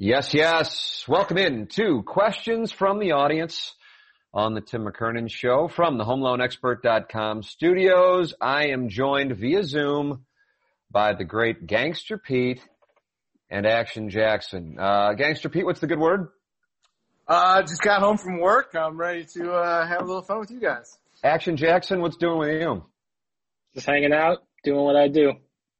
Yes, yes. Welcome in to questions from the audience on the Tim McKernan show from the homeloanexpert.com studios. I am joined via Zoom by the great Gangster Pete and Action Jackson. Uh, Gangster Pete, what's the good word? Uh, just got home from work. I'm ready to, uh, have a little fun with you guys. Action Jackson, what's doing with you? Just hanging out, doing what I do.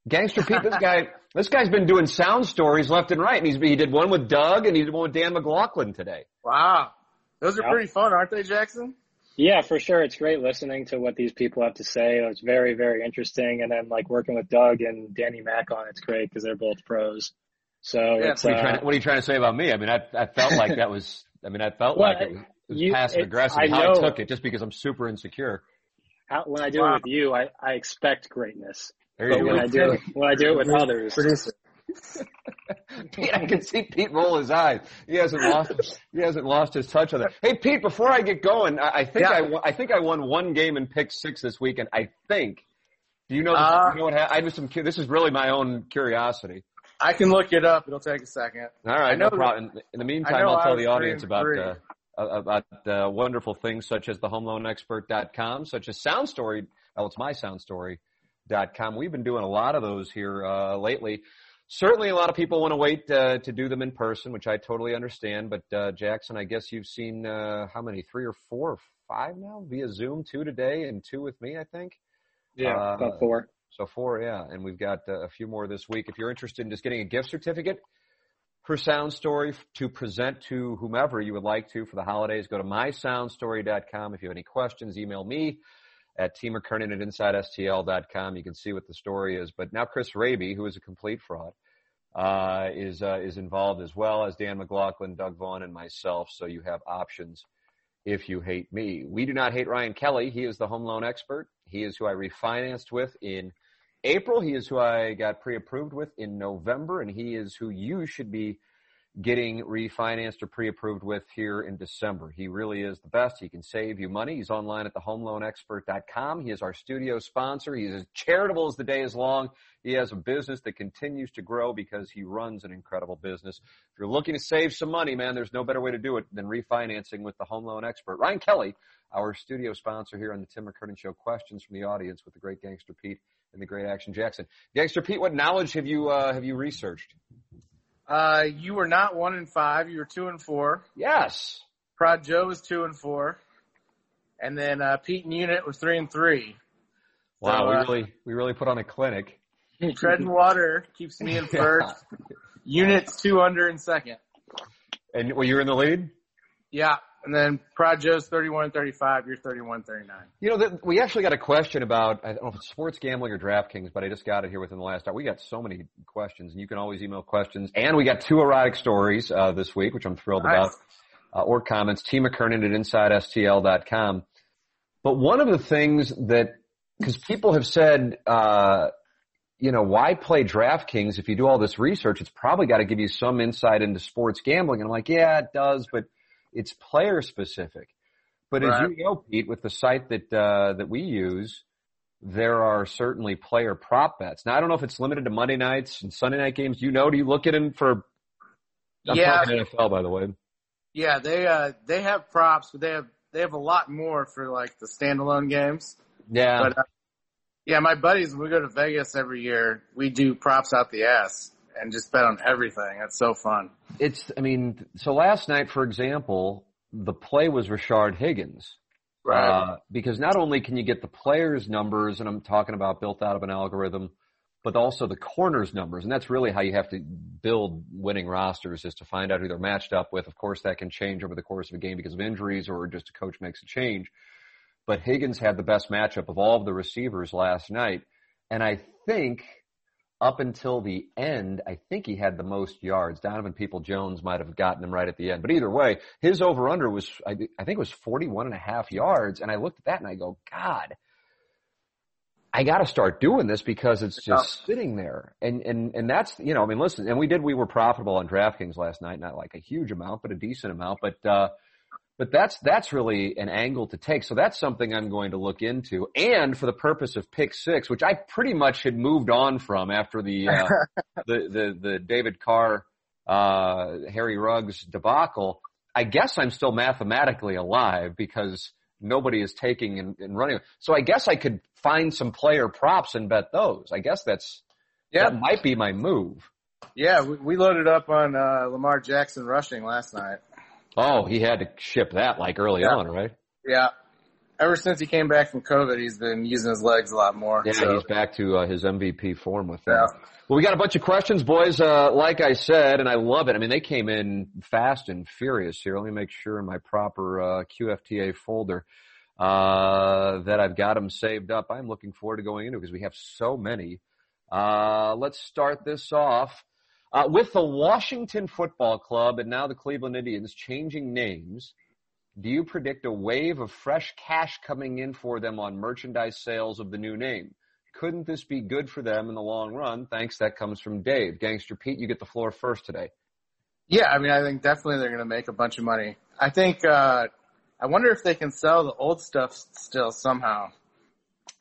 Gangster Pete, this guy, this guy's been doing sound stories left and right, and he's, he did one with Doug, and he did one with Dan McLaughlin today. Wow. Those are Yep. pretty fun, aren't they, Jackson? Yeah, for sure. It's great listening to what these people have to say. It's very, very interesting. And then like working with Doug and Danny Mack on it's great because they're both pros. So Yeah, it's, What are, you uh, trying to, what are you trying to say about me? I mean, I, I felt like that was, I mean, I felt Well, like it was, it was you- passive aggressive. I How I took it, just because I'm super insecure. how, when I do Wow. it with you, I, I expect greatness. There But you when go. I do it, when I do it with others, Producer. Pete, I can see Pete roll his eyes. He hasn't lost. He hasn't lost his touch on that. Hey, Pete, before I get going, I, I think Yeah. I, won- I think I won one game in pick six this weekend. I think. Do you know? Uh, you know what? Ha- I do some. This is really my own curiosity. I can look it up. It'll take a second. All right, no problem. In- In the meantime, I'll tell the audience about and uh, about uh, wonderful things such as the homeloanexpert.com, such as SoundStory. Oh, it's my SoundStory.com. We've been doing a lot of those here uh, lately. Certainly, a lot of people want to wait uh, to do them in person, which I totally understand. But uh, Jackson, I guess you've seen uh, how many? Three or four or five now via Zoom. Two today and two with me, I think. Yeah. Uh, about four. so four, yeah, and we've got uh, a few more this week. If you're interested in just getting a gift certificate for Sound Story to present to whomever you would like to for the holidays, go to mysoundstory.com. If you have any questions, email me at tmckernan at insidestl.com. You can see what the story is. But now Chris Raby, who is a complete fraud, uh, is uh, is involved as well as Dan McLaughlin, Doug Vaughn, and myself. So you have options if you hate me. We do not hate Ryan Kelly. He is the home loan expert. He is who I refinanced with in April. He is who I got pre-approved with in November, and he is who you should be getting refinanced or pre-approved with here in December. He really is the best. He can save you money. He's online at thehomeloanexpert.com. He is our studio sponsor. He's as charitable as the day is long. He has a business that continues to grow because he runs an incredible business. If you're looking to save some money, man, there's no better way to do it than refinancing with the home loan expert. Ryan Kelly, our studio sponsor here on the Tim McKernan Show. Questions from the audience with the great Gangster Pete and the great Action Jackson. Gangster Pete, what knowledge have you uh, have you researched? Uh, you were not one and five. You were two and four. Yes. Prod Joe was two and four. And then, uh, Pete and Unit were three and three. Wow, So, we uh, really we really put on a clinic. Treading water keeps me in first. Unit's two under in second. And well, you're in the lead. Yeah. And then Prod Joe's 31 and 35. You're 31 39. You know, that we actually got a question about, I don't know if it's sports gambling or DraftKings, but I just got it here within the last hour. We got so many questions and you can always email questions. And we got two erotic stories, uh, this week, which I'm thrilled Nice. about, uh, or comments, T McKernan at InsideSTL.com. But one of the things that, cause people have said, uh, you know, why play DraftKings if you do all this research? It's probably got to give you some insight into sports gambling. And I'm like, yeah, it does, but it's player specific. But as you know, Pete, with the site that uh, that we use, there are certainly player prop bets. Now I don't know if it's limited to Monday nights and Sunday night games. You know? Do you look at them for? I'm Yeah. talking NFL, by the way. Yeah, they uh they have props, but they have they have a lot more for like the standalone games. Yeah, But uh, yeah, my buddies, we go to Vegas every year, we do props out the ass, and just bet on everything. That's so fun. It's, I mean, so last night, for example, the play was Rashard Higgins. Right. Uh, because not only can you get the players' numbers, and I'm talking about built out of an algorithm, but also the corners numbers. And that's really how you have to build winning rosters is to find out who they're matched up with. Of course, that can change over the course of a game because of injuries or just a coach makes a change. But Higgins had the best matchup of all of the receivers last night. And I think up until the end, I think he had the most yards. Donovan Peoples-Jones might have gotten him right at the end. But either way, his over under was, I, I think it was 41 and a half yards. And I looked at that and I go, God, I got to start doing this because it's just sitting there. And, and, and that's, you know, I mean, listen, and we did, we were profitable on DraftKings last night, not like a huge amount, but a decent amount. But, uh, but that's, that's really an angle to take. So that's something I'm going to look into. And for the purpose of pick six, which I pretty much had moved on from after the, uh, the, the, the David Carr, uh, Henry Ruggs debacle, I guess I'm still mathematically alive because nobody is taking and, and running. So I guess I could find some player props and bet those. I guess that's, Yeah. that might be my move. Yeah, we, we loaded up on uh, Lamar Jackson rushing last night. Oh, he had to ship that like early Yeah. on, right? Yeah. Ever since he came back from COVID, he's been using his legs a lot more. Yeah, so, he's back to uh, his MVP form with that. Yeah. Well, we got a bunch of questions, boys. Uh, like I said, and I love it. I mean, they came in fast and furious here. Let me make sure in my proper uh, QFTA folder uh, that I've got them saved up. I'm looking forward to going into because we have so many. Uh, let's start this off uh, with the Washington Football Club and now the Cleveland Indians changing names. Do you predict a wave of fresh cash coming in for them on merchandise sales of the new name? Couldn't this be good for them in the long run? Thanks. That comes from Dave. Gangster Pete, you get the floor first today. Yeah, I mean, I think definitely they're going to make a bunch of money. I think, uh, I wonder if they can sell the old stuff still somehow.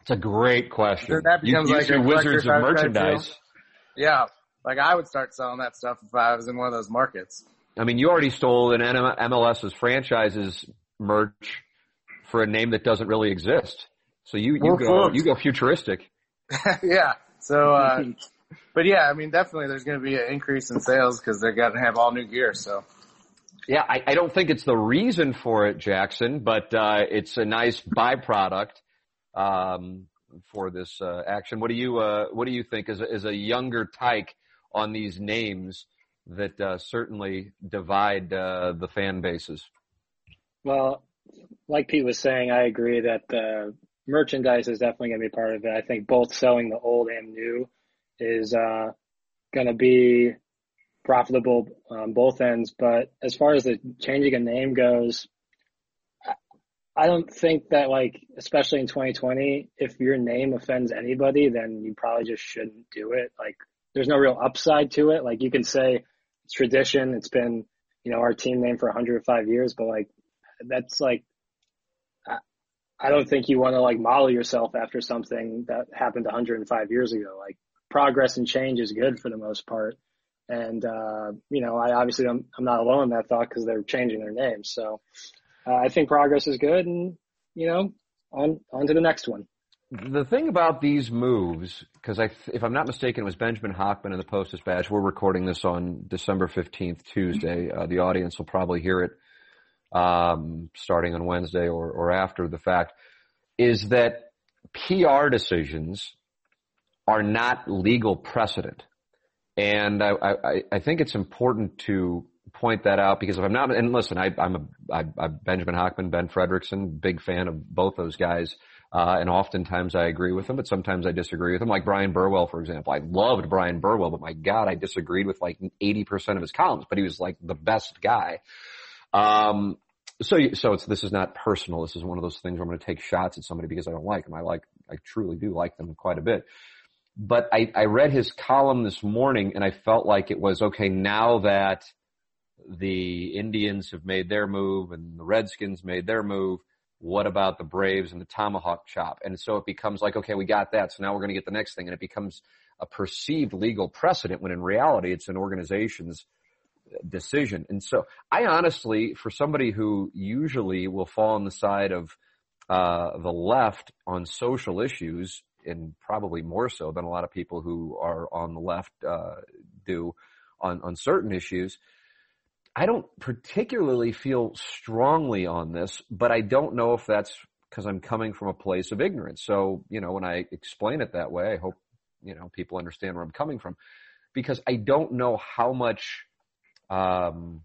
It's a great question. That You- becomes you, like a wizards of merchandise. Yeah. Like I would start selling that stuff if I was in one of those markets. I mean, you already stole an MLS's franchises merch for a name that doesn't really exist. So you, you go, you go futuristic. yeah. So, uh, but yeah, I mean, definitely there's going to be an increase in sales because they're going to have all new gear. So Yeah, I, I don't think it's the reason for it, Jackson, but uh, it's a nice byproduct um, for this uh, action. What do you uh, What do you think as a, as a younger tyke on these names that uh, certainly divide uh, the fan bases? Well, like Pete was saying, I agree that the merchandise is definitely going to be part of it. I think both selling the old and new is uh, going to be profitable on both ends. But as far as the changing a name goes, I- don't think that like, especially in 2020, if your name offends anybody, then you probably just shouldn't do it. Like, there's no real upside to it. Like, you can say it's tradition. It's been, you know, our team name for 105 years, but like, that's like, I, don't think you want to like model yourself after something that happened 105 years ago. Like, progress and change is good for the most part. And, uh, you know, I obviously I'm, I'm not alone in that thought because they're changing their name. So, uh, I think progress is good and, you know, on, on to the next one. The thing about these moves, because I, if I'm not mistaken, it was Benjamin Hochman in the Post Dispatch. We're recording this on December 15th, Tuesday. Uh, the audience will probably hear it um, starting on Wednesday or, or after the fact. Is that PR decisions are not legal precedent, and I, I, I think it's important to point that out because if I'm not, and listen, I, I'm a I, I, Benjamin Hochman, Ben Frederickson, big fan of both those guys. Uh, and oftentimes I agree with them, but sometimes I disagree with them. Like Bryan Burwell, for example. I loved Bryan Burwell, but my God, I disagreed with like 80% of his columns, but he was like the best guy. Um, so, so it's, this is not personal. This is one of those things where I'm going to take shots at somebody because I don't like them. I like, I truly do like them quite a bit. But I, I read his column this morning and I felt like it was okay now that the Indians have made their move and the Redskins made their move. What about the Braves and the tomahawk chop? And so it becomes like, okay, we got that. So now we're going to get the next thing. And it becomes a perceived legal precedent when in reality it's an organization's decision. And so I honestly, for somebody who usually will fall on the side of uh, the left on social issues, and probably more so than a lot of people who are on the left uh, do on, on certain issues. I don't particularly feel strongly on this, but I don't know if that's because I'm coming from a place of ignorance. So, you know, when I explain it that way, I hope, you know, people understand where I'm coming from because I don't know how much, um,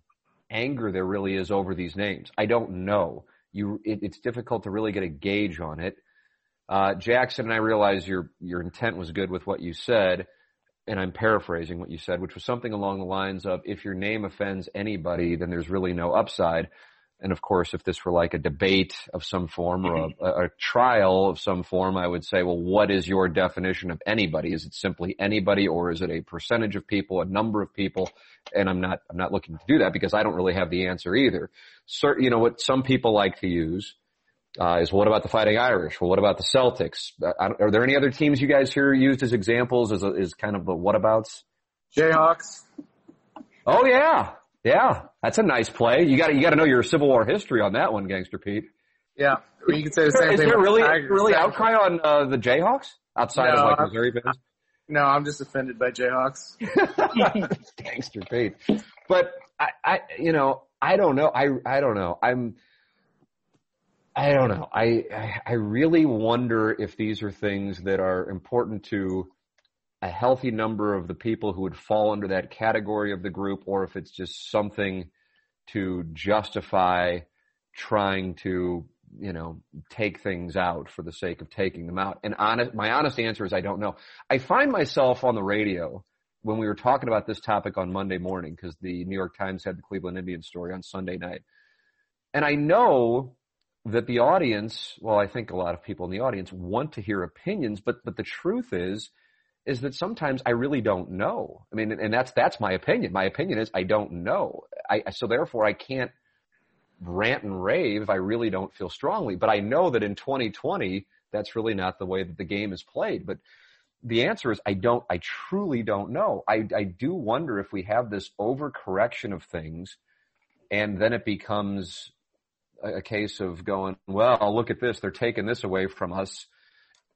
anger there really is over these names. I don't know. You, it, it's difficult to really get a gauge on it. Uh, Jackson and I realize your, your intent was good with what you said and I'm paraphrasing what you said, which was something along the lines of, if your name offends anybody, then there's really no upside. And of course, if this were like a debate of some form or a, mm-hmm. a, trial of some form, I would say, well, what is your definition of anybody? Is it simply anybody or is it a percentage of people, a number of people? And I'm not, I'm not looking to do that because I don't really have the answer either. So, you know, what some people like to use uh, is what about the Fighting Irish? Well, what about the Celtics? Uh, are there any other teams you guys here used as examples as, a, as kind of the whatabouts? Jayhawks. Oh yeah, yeah, that's a nice play. You got to you got to know your Civil War history on that one, Gangster Pete. Yeah, you can say the same is thing. Is there really really outcry on uh, the Jayhawks outside no, of like I'm, Missouri fans? No, I'm just offended by Jayhawks. Gangster Pete, but I, I, you know, I don't know. I, I don't know. I'm. I don't know. I, I really wonder if these are things that are important to a healthy number of the people who would fall under that category of the group, or if it's just something to justify trying to, you know, take things out for the sake of taking them out. And honest, my honest answer is I don't know. I find myself on the radio when we were talking about this topic on Monday morning because the New York Times had the Cleveland Indians story on Sunday night. And I know that the audience, well, I think a lot of people in the audience want to hear opinions, but, but the truth is, is that sometimes I really don't know. I mean, and that's, that's my opinion. My opinion is I don't know. I, so therefore I can't rant and rave if I really don't feel strongly, but I know that in 2020, that's really not the way that the game is played. But the answer is I don't, I truly don't know. I, I do wonder if we have this overcorrection of things and then it becomes a case of going, well, look at this, they're taking this away from us.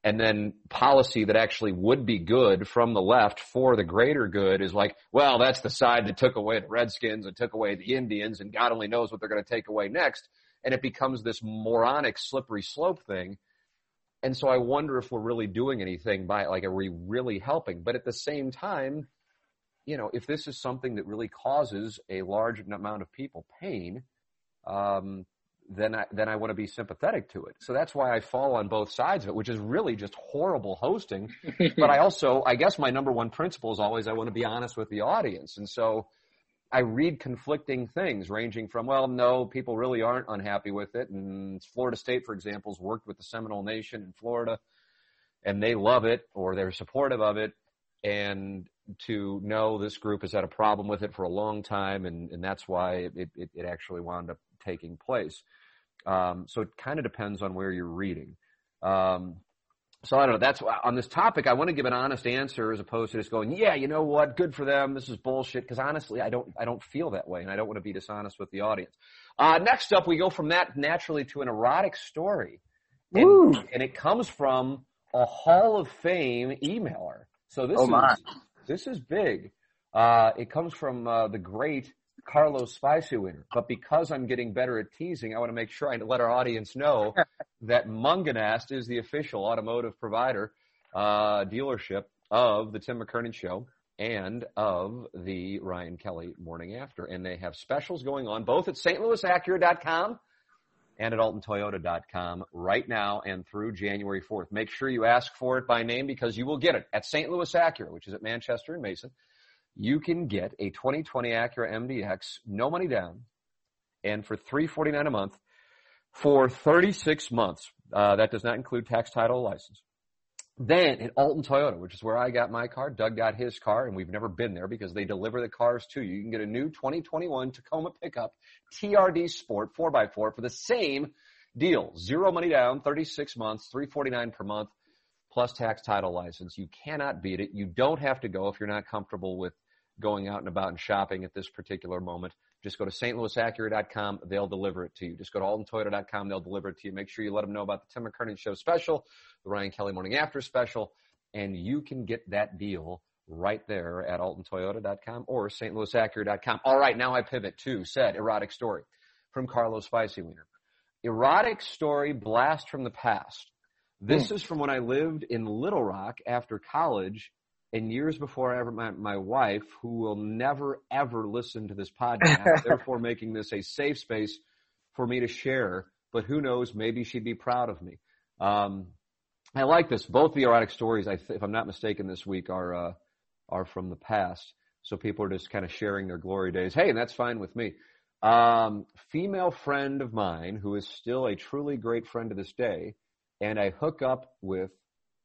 And then policy that actually would be good from the left for the greater good is like, well, that's the side that took away the Redskins and took away the Indians and God only knows what they're going to take away next. And it becomes this moronic slippery slope thing. And so I wonder if we're really doing anything by like, are we really helping? But at the same time, you know, if this is something that really causes a large amount of people pain, um, then I, then I want to be sympathetic to it. So that's why I fall on both sides of it, which is really just horrible hosting. but I also, I guess my number one principle is always I want to be honest with the audience. And so I read conflicting things ranging from, well, no, people really aren't unhappy with it. And Florida State, for example, has worked with the Seminole Nation in Florida and they love it or they're supportive of it. And to know this group has had a problem with it for a long time and, and that's why it, it, it actually wound up taking place. Um, so it kind of depends on where you're reading. Um, so I don't know. That's on this topic. I want to give an honest answer as opposed to just going, yeah, you know what, good for them. This is bullshit. Because honestly, I don't, I don't feel that way, and I don't want to be dishonest with the audience. Uh, next up, we go from that naturally to an erotic story, and, and it comes from a Hall of Fame emailer. So this oh is this is big. Uh, it comes from uh, the great Carlos Spicy Wiener. But because I'm getting better at teasing, I want to make sure I let our audience know that Mungenast is the official automotive provider, uh, dealership of the Tim McKernan Show and of the Ryan Kelly Morning After. And they have specials going on both at stlouisacura.com and at altontoyota.com right now and through January 4th. Make sure you ask for it by name because you will get it at St. Louis Acura, which is at Manchester and Mason you can get a 2020 Acura MDX, no money down, and for 349 a month for 36 months. Uh, that does not include tax title license. Then at Alton Toyota, which is where I got my car, Doug got his car, and we've never been there because they deliver the cars to you. You can get a new 2021 Tacoma pickup TRD Sport 4x4 for the same deal. Zero money down, 36 months, 349 per month, plus tax title license. You cannot beat it. You don't have to go if you're not comfortable with going out and about and shopping at this particular moment, just go to stlouisacura.com. They'll deliver it to you. Just go to altontoyota.com. They'll deliver it to you. Make sure you let them know about the Tim McKernan Show special, the Ryan Kelly Morning After special, and you can get that deal right there at altontoyota.com or stlouisacura.com. All right, now I pivot to said erotic story from Carlos Spicy Wiener. Erotic story blast from the past. This hmm. is from when I lived in Little Rock after college and years before I ever met my wife, who will never ever listen to this podcast, therefore making this a safe space for me to share. But who knows? Maybe she'd be proud of me. Um, I like this. Both the erotic stories, I th- if I'm not mistaken, this week are uh, are from the past. So people are just kind of sharing their glory days. Hey, and that's fine with me. Um, female friend of mine who is still a truly great friend to this day, and I hook up with,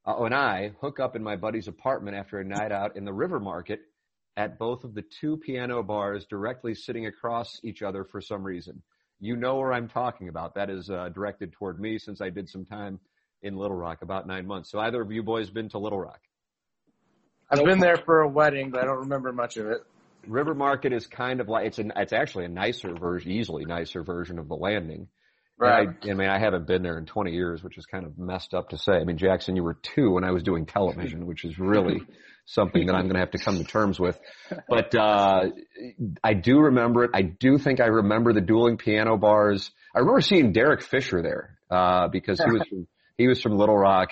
uh, and I hook up in my buddy's apartment after a night out in the River Market at both of the two piano bars directly sitting across each other for some reason. You know where I'm talking about. That is uh, directed toward me since I did some time in Little Rock, about nine months. So either of you boys been to Little Rock? I've been there for a wedding, but I don't remember much of it. River Market is kind of like it's an it's actually a nicer version, easily nicer version of the Landing. Right. And I, I mean, I haven't been there in 20 years, which is kind of messed up to say. I mean, Jackson, you were two when I was doing television, which is really something that I'm going to have to come to terms with. But uh, I do remember it. I do think I remember the dueling piano bars. I remember seeing Derek Fisher there uh, because he was from, he was from Little Rock,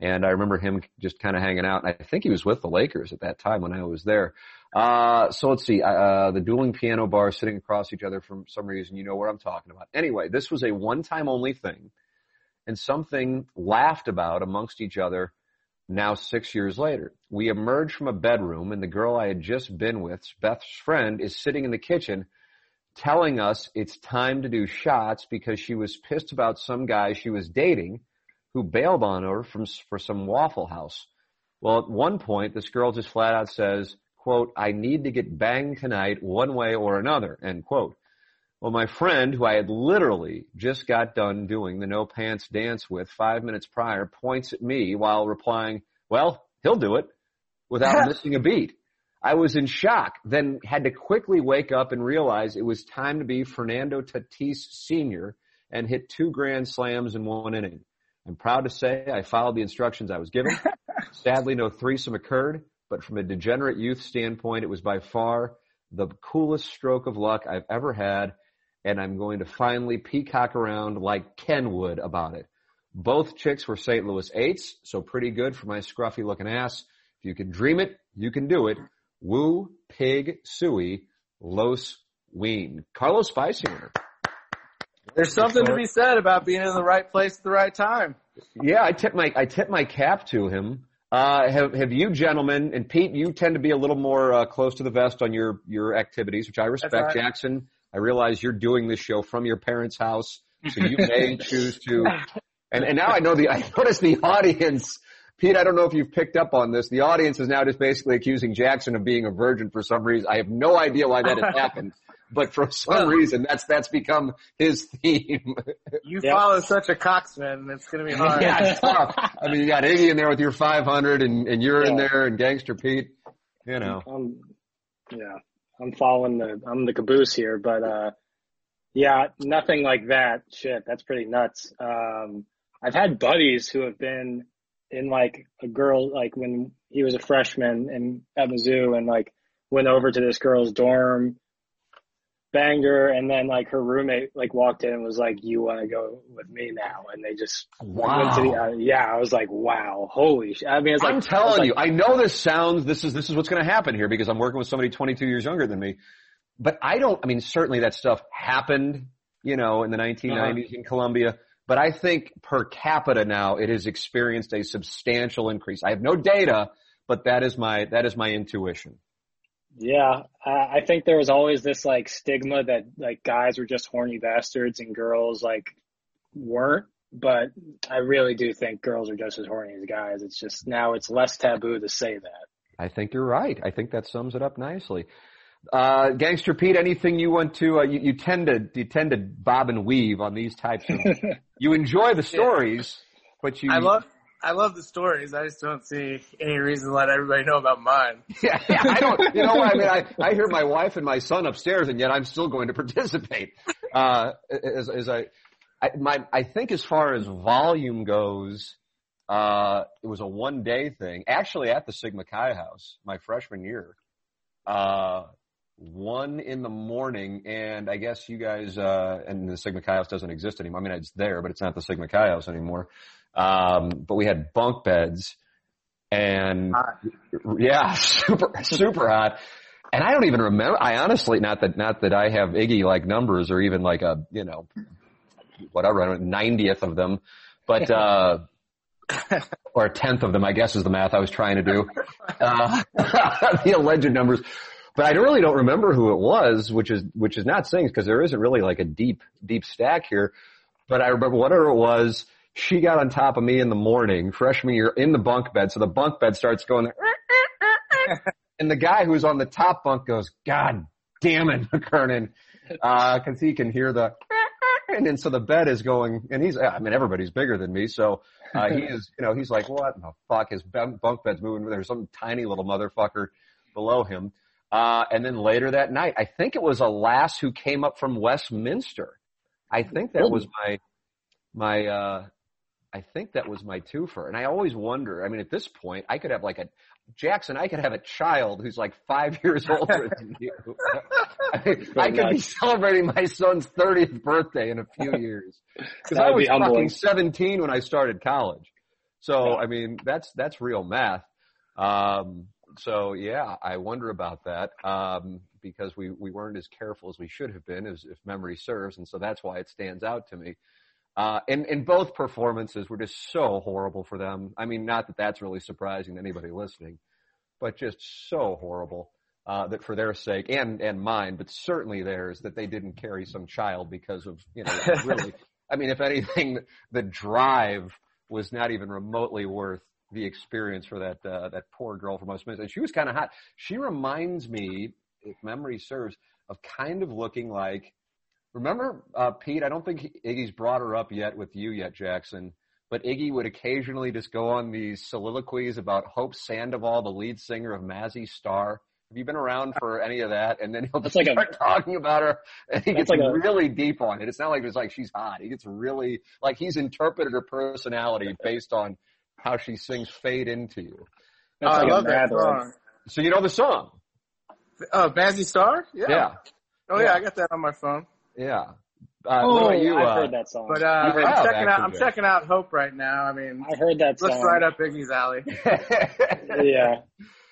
and I remember him just kind of hanging out. I think he was with the Lakers at that time when I was there. Uh, so let's see, uh, the dueling piano bars sitting across each other for some reason. You know what I'm talking about. Anyway, this was a one-time only thing and something laughed about amongst each other now six years later. We emerge from a bedroom and the girl I had just been with, Beth's friend, is sitting in the kitchen telling us it's time to do shots because she was pissed about some guy she was dating who bailed on her from, for some Waffle House. Well, at one point, this girl just flat out says, quote, I need to get banged tonight one way or another, end quote. Well, my friend, who I had literally just got done doing the no pants dance with five minutes prior, points at me while replying, well, he'll do it without missing a beat. I was in shock, then had to quickly wake up and realize it was time to be Fernando Tatis Sr. and hit two grand slams in one inning. I'm proud to say I followed the instructions I was given. Sadly, no threesome occurred, but from a degenerate youth standpoint, it was by far the coolest stroke of luck I've ever had, and I'm going to finally peacock around like Ken would about it. Both chicks were St. Louis eights, so pretty good for my scruffy looking ass. If you can dream it, you can do it. Woo, pig, suey, los, ween. Carlos Spicier. There's something to be said about being in the right place at the right time. Yeah, I tip my I tip my cap to him. Uh, have have you gentlemen and Pete? You tend to be a little more uh, close to the vest on your your activities, which I respect. right. Jackson, I realize you're doing this show from your parents' house, so you may choose to. And and now I know the I notice the audience. Pete, I don't know if you've picked up on this. The audience is now just basically accusing Jackson of being a virgin for some reason. I have no idea why that has happened, but for some Well- reason that's that's become his theme. You Yep. follow such a coxman, it's going to be hard. yeah, it's tough. I mean, you got Iggy in there with your 500 and, and you're in there and Gangster Pete, you know. I'm, yeah, I'm following the, I'm the caboose here, but, uh, yeah, nothing like that. Shit, that's pretty nuts. Um, I've had buddies who have been in like a girl, like when he was a freshman in at Mizzou and like went over to this girl's dorm, banged her, and then like her roommate like walked in and was like, "You want to go with me now?" And they just went to the, uh, yeah. I was like, "Wow, holy!" Sh-. I mean, it's like I'm I telling like, you, I know this sounds, this is, this is what's going to happen here because I'm working with somebody 22 years younger than me. But I don't, I mean, certainly that stuff happened, you know, in the 1990s in Columbia. But I think per capita now it has experienced a substantial increase. I have no data, but that is my, that is my intuition. Yeah, I I think there was always this like stigma that like guys were just horny bastards and girls like weren't. But I really do think girls are just as horny as guys. It's just now it's less taboo to say that. I think you're right. I think that sums it up nicely. Uh, Gangster Pete, anything you want to, uh, you, you tend to, you tend to bob and weave on these types of, you enjoy the stories, but you, I love, I love the stories. I just don't see any reason to let everybody know about mine. yeah, yeah, I don't, you know what, I mean, I, I hear my wife and my son upstairs and yet I'm still going to participate. Uh, as, as I, I, my, I think as far as volume goes, Uh, it was a one day thing, actually at the Sigma Chi house, my freshman year. Uh, one in the morning, and I guess you guys, uh, and the Sigma Chi house doesn't exist anymore. I mean, it's there, but it's not the Sigma Chi house anymore. Um, but we had bunk beds and Hot. yeah, super, super hot. And I don't even remember, I honestly, not that, not that I have Iggy like numbers or even like a, you know, whatever, I don't, 90th of them, but, uh, or a tenth of them, I guess is the math I was trying to do. Uh, the alleged numbers. But I really don't remember who it was, which is, which is not saying because there isn't really like a deep, deep stack here. But I remember whatever it was, she got on top of me in the morning, freshman year, in the bunk bed. So the bunk bed starts going, and the guy who's on the top bunk goes, God damn it, McKernan. Uh, cause he can hear the, and then so the bed is going, and he's, I mean, everybody's bigger than me. So, uh, he is, you know, he's like, what the fuck? His bunk bed's moving. There's some tiny little motherfucker below him. Uh, and then later that night, I think it was a lass who came up from Westminster. I think that was my, my, uh, I think that was my twofer. And I always wonder, I mean, at this point, I could have like a, Jackson, I could have a child who's like five years older than you. I, mean, I could be celebrating my son's 30th birthday in a few years. Cause I was humbling. fucking 17 when I started college. So, Yeah. I mean, that's, that's real math. Um, so yeah, I wonder about that, um, because we, we weren't as careful as we should have been, as if memory serves. And so that's why it stands out to me. Uh, and, and both performances were just so horrible for them. I mean, not that that's really surprising to anybody listening, but just so horrible, uh, that for their sake and, and mine, but certainly theirs, that they didn't carry some child because of, you know, really, I mean, if anything, the drive was not even remotely worth the experience for that, uh, that poor girl from Westminster. And she was kind of hot. She reminds me, if memory serves, of kind of looking like, Remember, uh, Pete, I don't think Iggy's brought her up yet with you yet, Jackson, but Iggy would occasionally just go on these soliloquies about Hope Sandoval, the lead singer of Mazzy Star. Have you been around for any of that? And then he'll just like a- start talking about her and he gets like a- really deep on it. It's not like it's like she's hot. He gets really, like he's interpreted her personality based on how she sings Fade Into You. Oh, That's I like a love that song. So you know the song? Oh, Mazzy Star? Yeah. Yeah. Oh yeah, I got that on my phone. Yeah. Uh, Oh, what about you? I've uh, heard that song. But uh, I'm You checking out. I'm actually. checking out Hope right now. I mean, I heard that looks song. right up Iggy's alley. Yeah.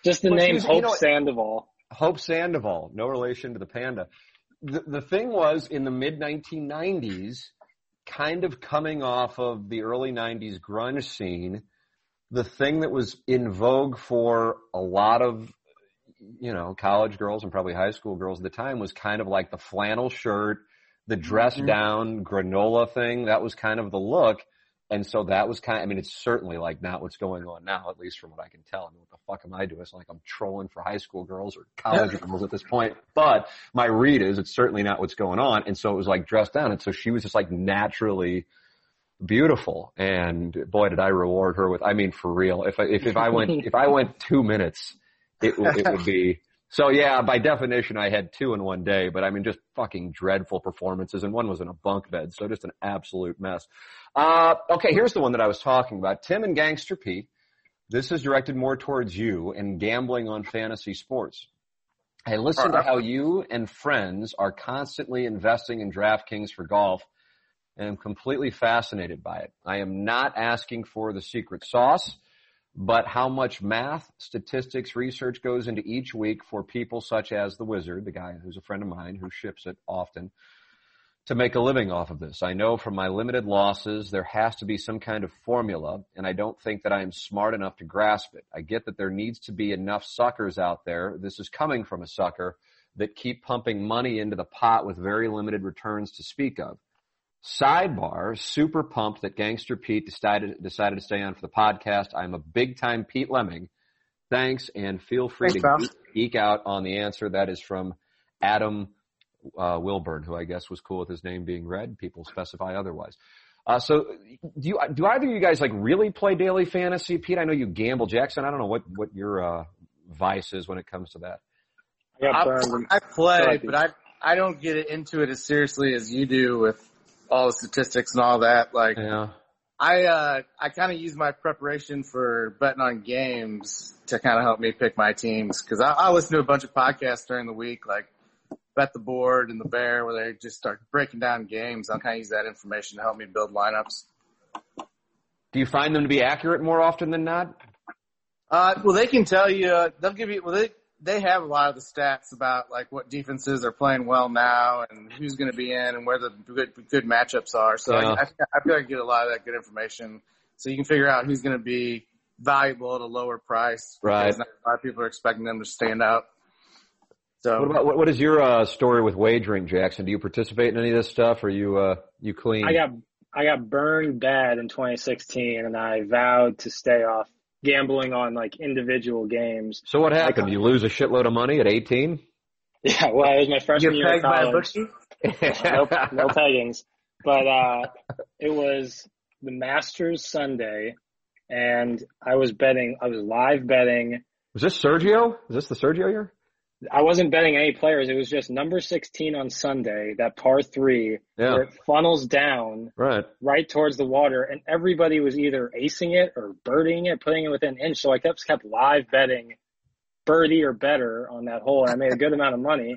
Just the Well, name she's- you Hope know Sandoval. Hope Sandoval, no relation to the panda. The, the thing was in the mid 1990s, kind of coming off of the early 90s grunge scene, the thing that was in vogue for a lot of, you know, college girls and probably high school girls at the time was kind of like the flannel shirt, the dress Mhm. down granola thing. That was kind of the look. And so that was kind of, I mean, it's certainly like not what's going on now, at least from what I can tell. I mean, what the fuck am I doing? It's like I'm trolling for high school girls or college girls at this point. But my read is it's certainly not what's going on. And so it was like dressed down. And so she was just like naturally beautiful. And boy, did I reward her with, I mean, for real. If I, if, if I went, if I went two minutes, it, would- it would be, so yeah, by definition, I had two in one day, but I mean, just fucking dreadful performances. And one was in a bunk bed. So just an absolute mess. Uh, okay, here's the one that I was talking about. Tim and Gangster Pete. This is directed more towards you and gambling on fantasy sports. I listen to how you and friends are constantly investing in DraftKings for golf and I'm completely fascinated by it. I am not asking for the secret sauce, but how much math, statistics, research goes into each week for people such as the wizard, the guy who's a friend of mine who ships it often, to make a living off of this. I know from my limited losses, there has to be some kind of formula, and I don't think that I am smart enough to grasp it. I get that there needs to be enough suckers out there. This is coming from a sucker that keep pumping money into the pot with very limited returns to speak of. Sidebar, super pumped that Gangster Pete decided decided to stay on for the podcast. I'm a big time Pete Lemming. Thanks, and feel free Thanks, to pal. geek, geek out on the answer. That is from Adam uh, Wilburn, who I guess was cool with his name being read. People specify otherwise. Uh, so, do you do either of you guys like really play daily fantasy, Pete? I know you gamble, Jackson. I don't know what what your uh, vice is when it comes to that. I got I. I play, but I I don't get into it as seriously as you do with all the statistics and all that. Like Yeah. I uh, I kind of use my preparation for betting on games to kind of help me pick my teams because I, I listen to a bunch of podcasts during the week, like Bet the Board and the Bear, where they just start breaking down games. I'll kind of use that information to help me build lineups. Do you find them to be accurate more often than not? Uh, well, they can tell you. Uh, they'll give you. Well, they they have a lot of the stats about like what defenses are playing well now and who's going to be in and where the good good matchups are. So Yeah. I, I feel like I get a lot of that good information, so you can figure out who's going to be valuable at a lower price. Right. Not a lot of people are expecting them to stand out. So What about what, what is your uh, story with wagering, Jackson? Do you participate in any of this stuff, or you uh, you clean? I got I got burned bad in 2016, and I vowed to stay off gambling on like individual games. so what happened? You lose a shitload of money at 18? Yeah, well, it was my you freshman year of pegged by a college. bookie. no peggings. But uh, it was the Masters Sunday, and I was betting. I was live betting. Was this Sergio? Is this the Sergio year? I wasn't betting any players. It was just number 16 on Sunday, that par three, Yeah. where it funnels down Right. right towards the water, and everybody was either acing it or birdieing it, putting it within an inch. So I kept kept live betting birdie or better on that hole, and I made a good amount of money.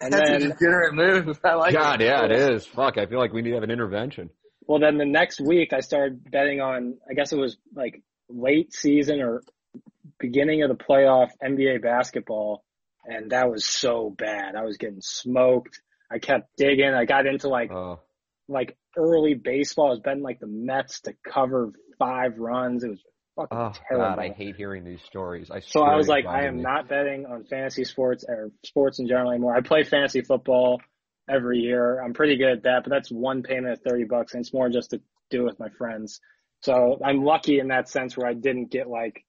And That's a then, degenerate move. I like God, it. yeah, it is. Fuck, I feel like we need to have an intervention. well, then the next week I started betting on. I guess it was like late season or beginning of the playoff NBA basketball, and that was so bad. I was getting smoked. I kept digging. I got into like Uh, like early baseball. I was betting like the Mets to cover five runs. It was fucking oh terrible. God, I hate hearing these stories. I so I was like, I am not betting on fantasy sports or sports in general anymore. I play fantasy football every year. I'm pretty good at that, but that's one payment of 30 bucks and it's more just to do with my friends. So I'm lucky in that sense where I didn't get like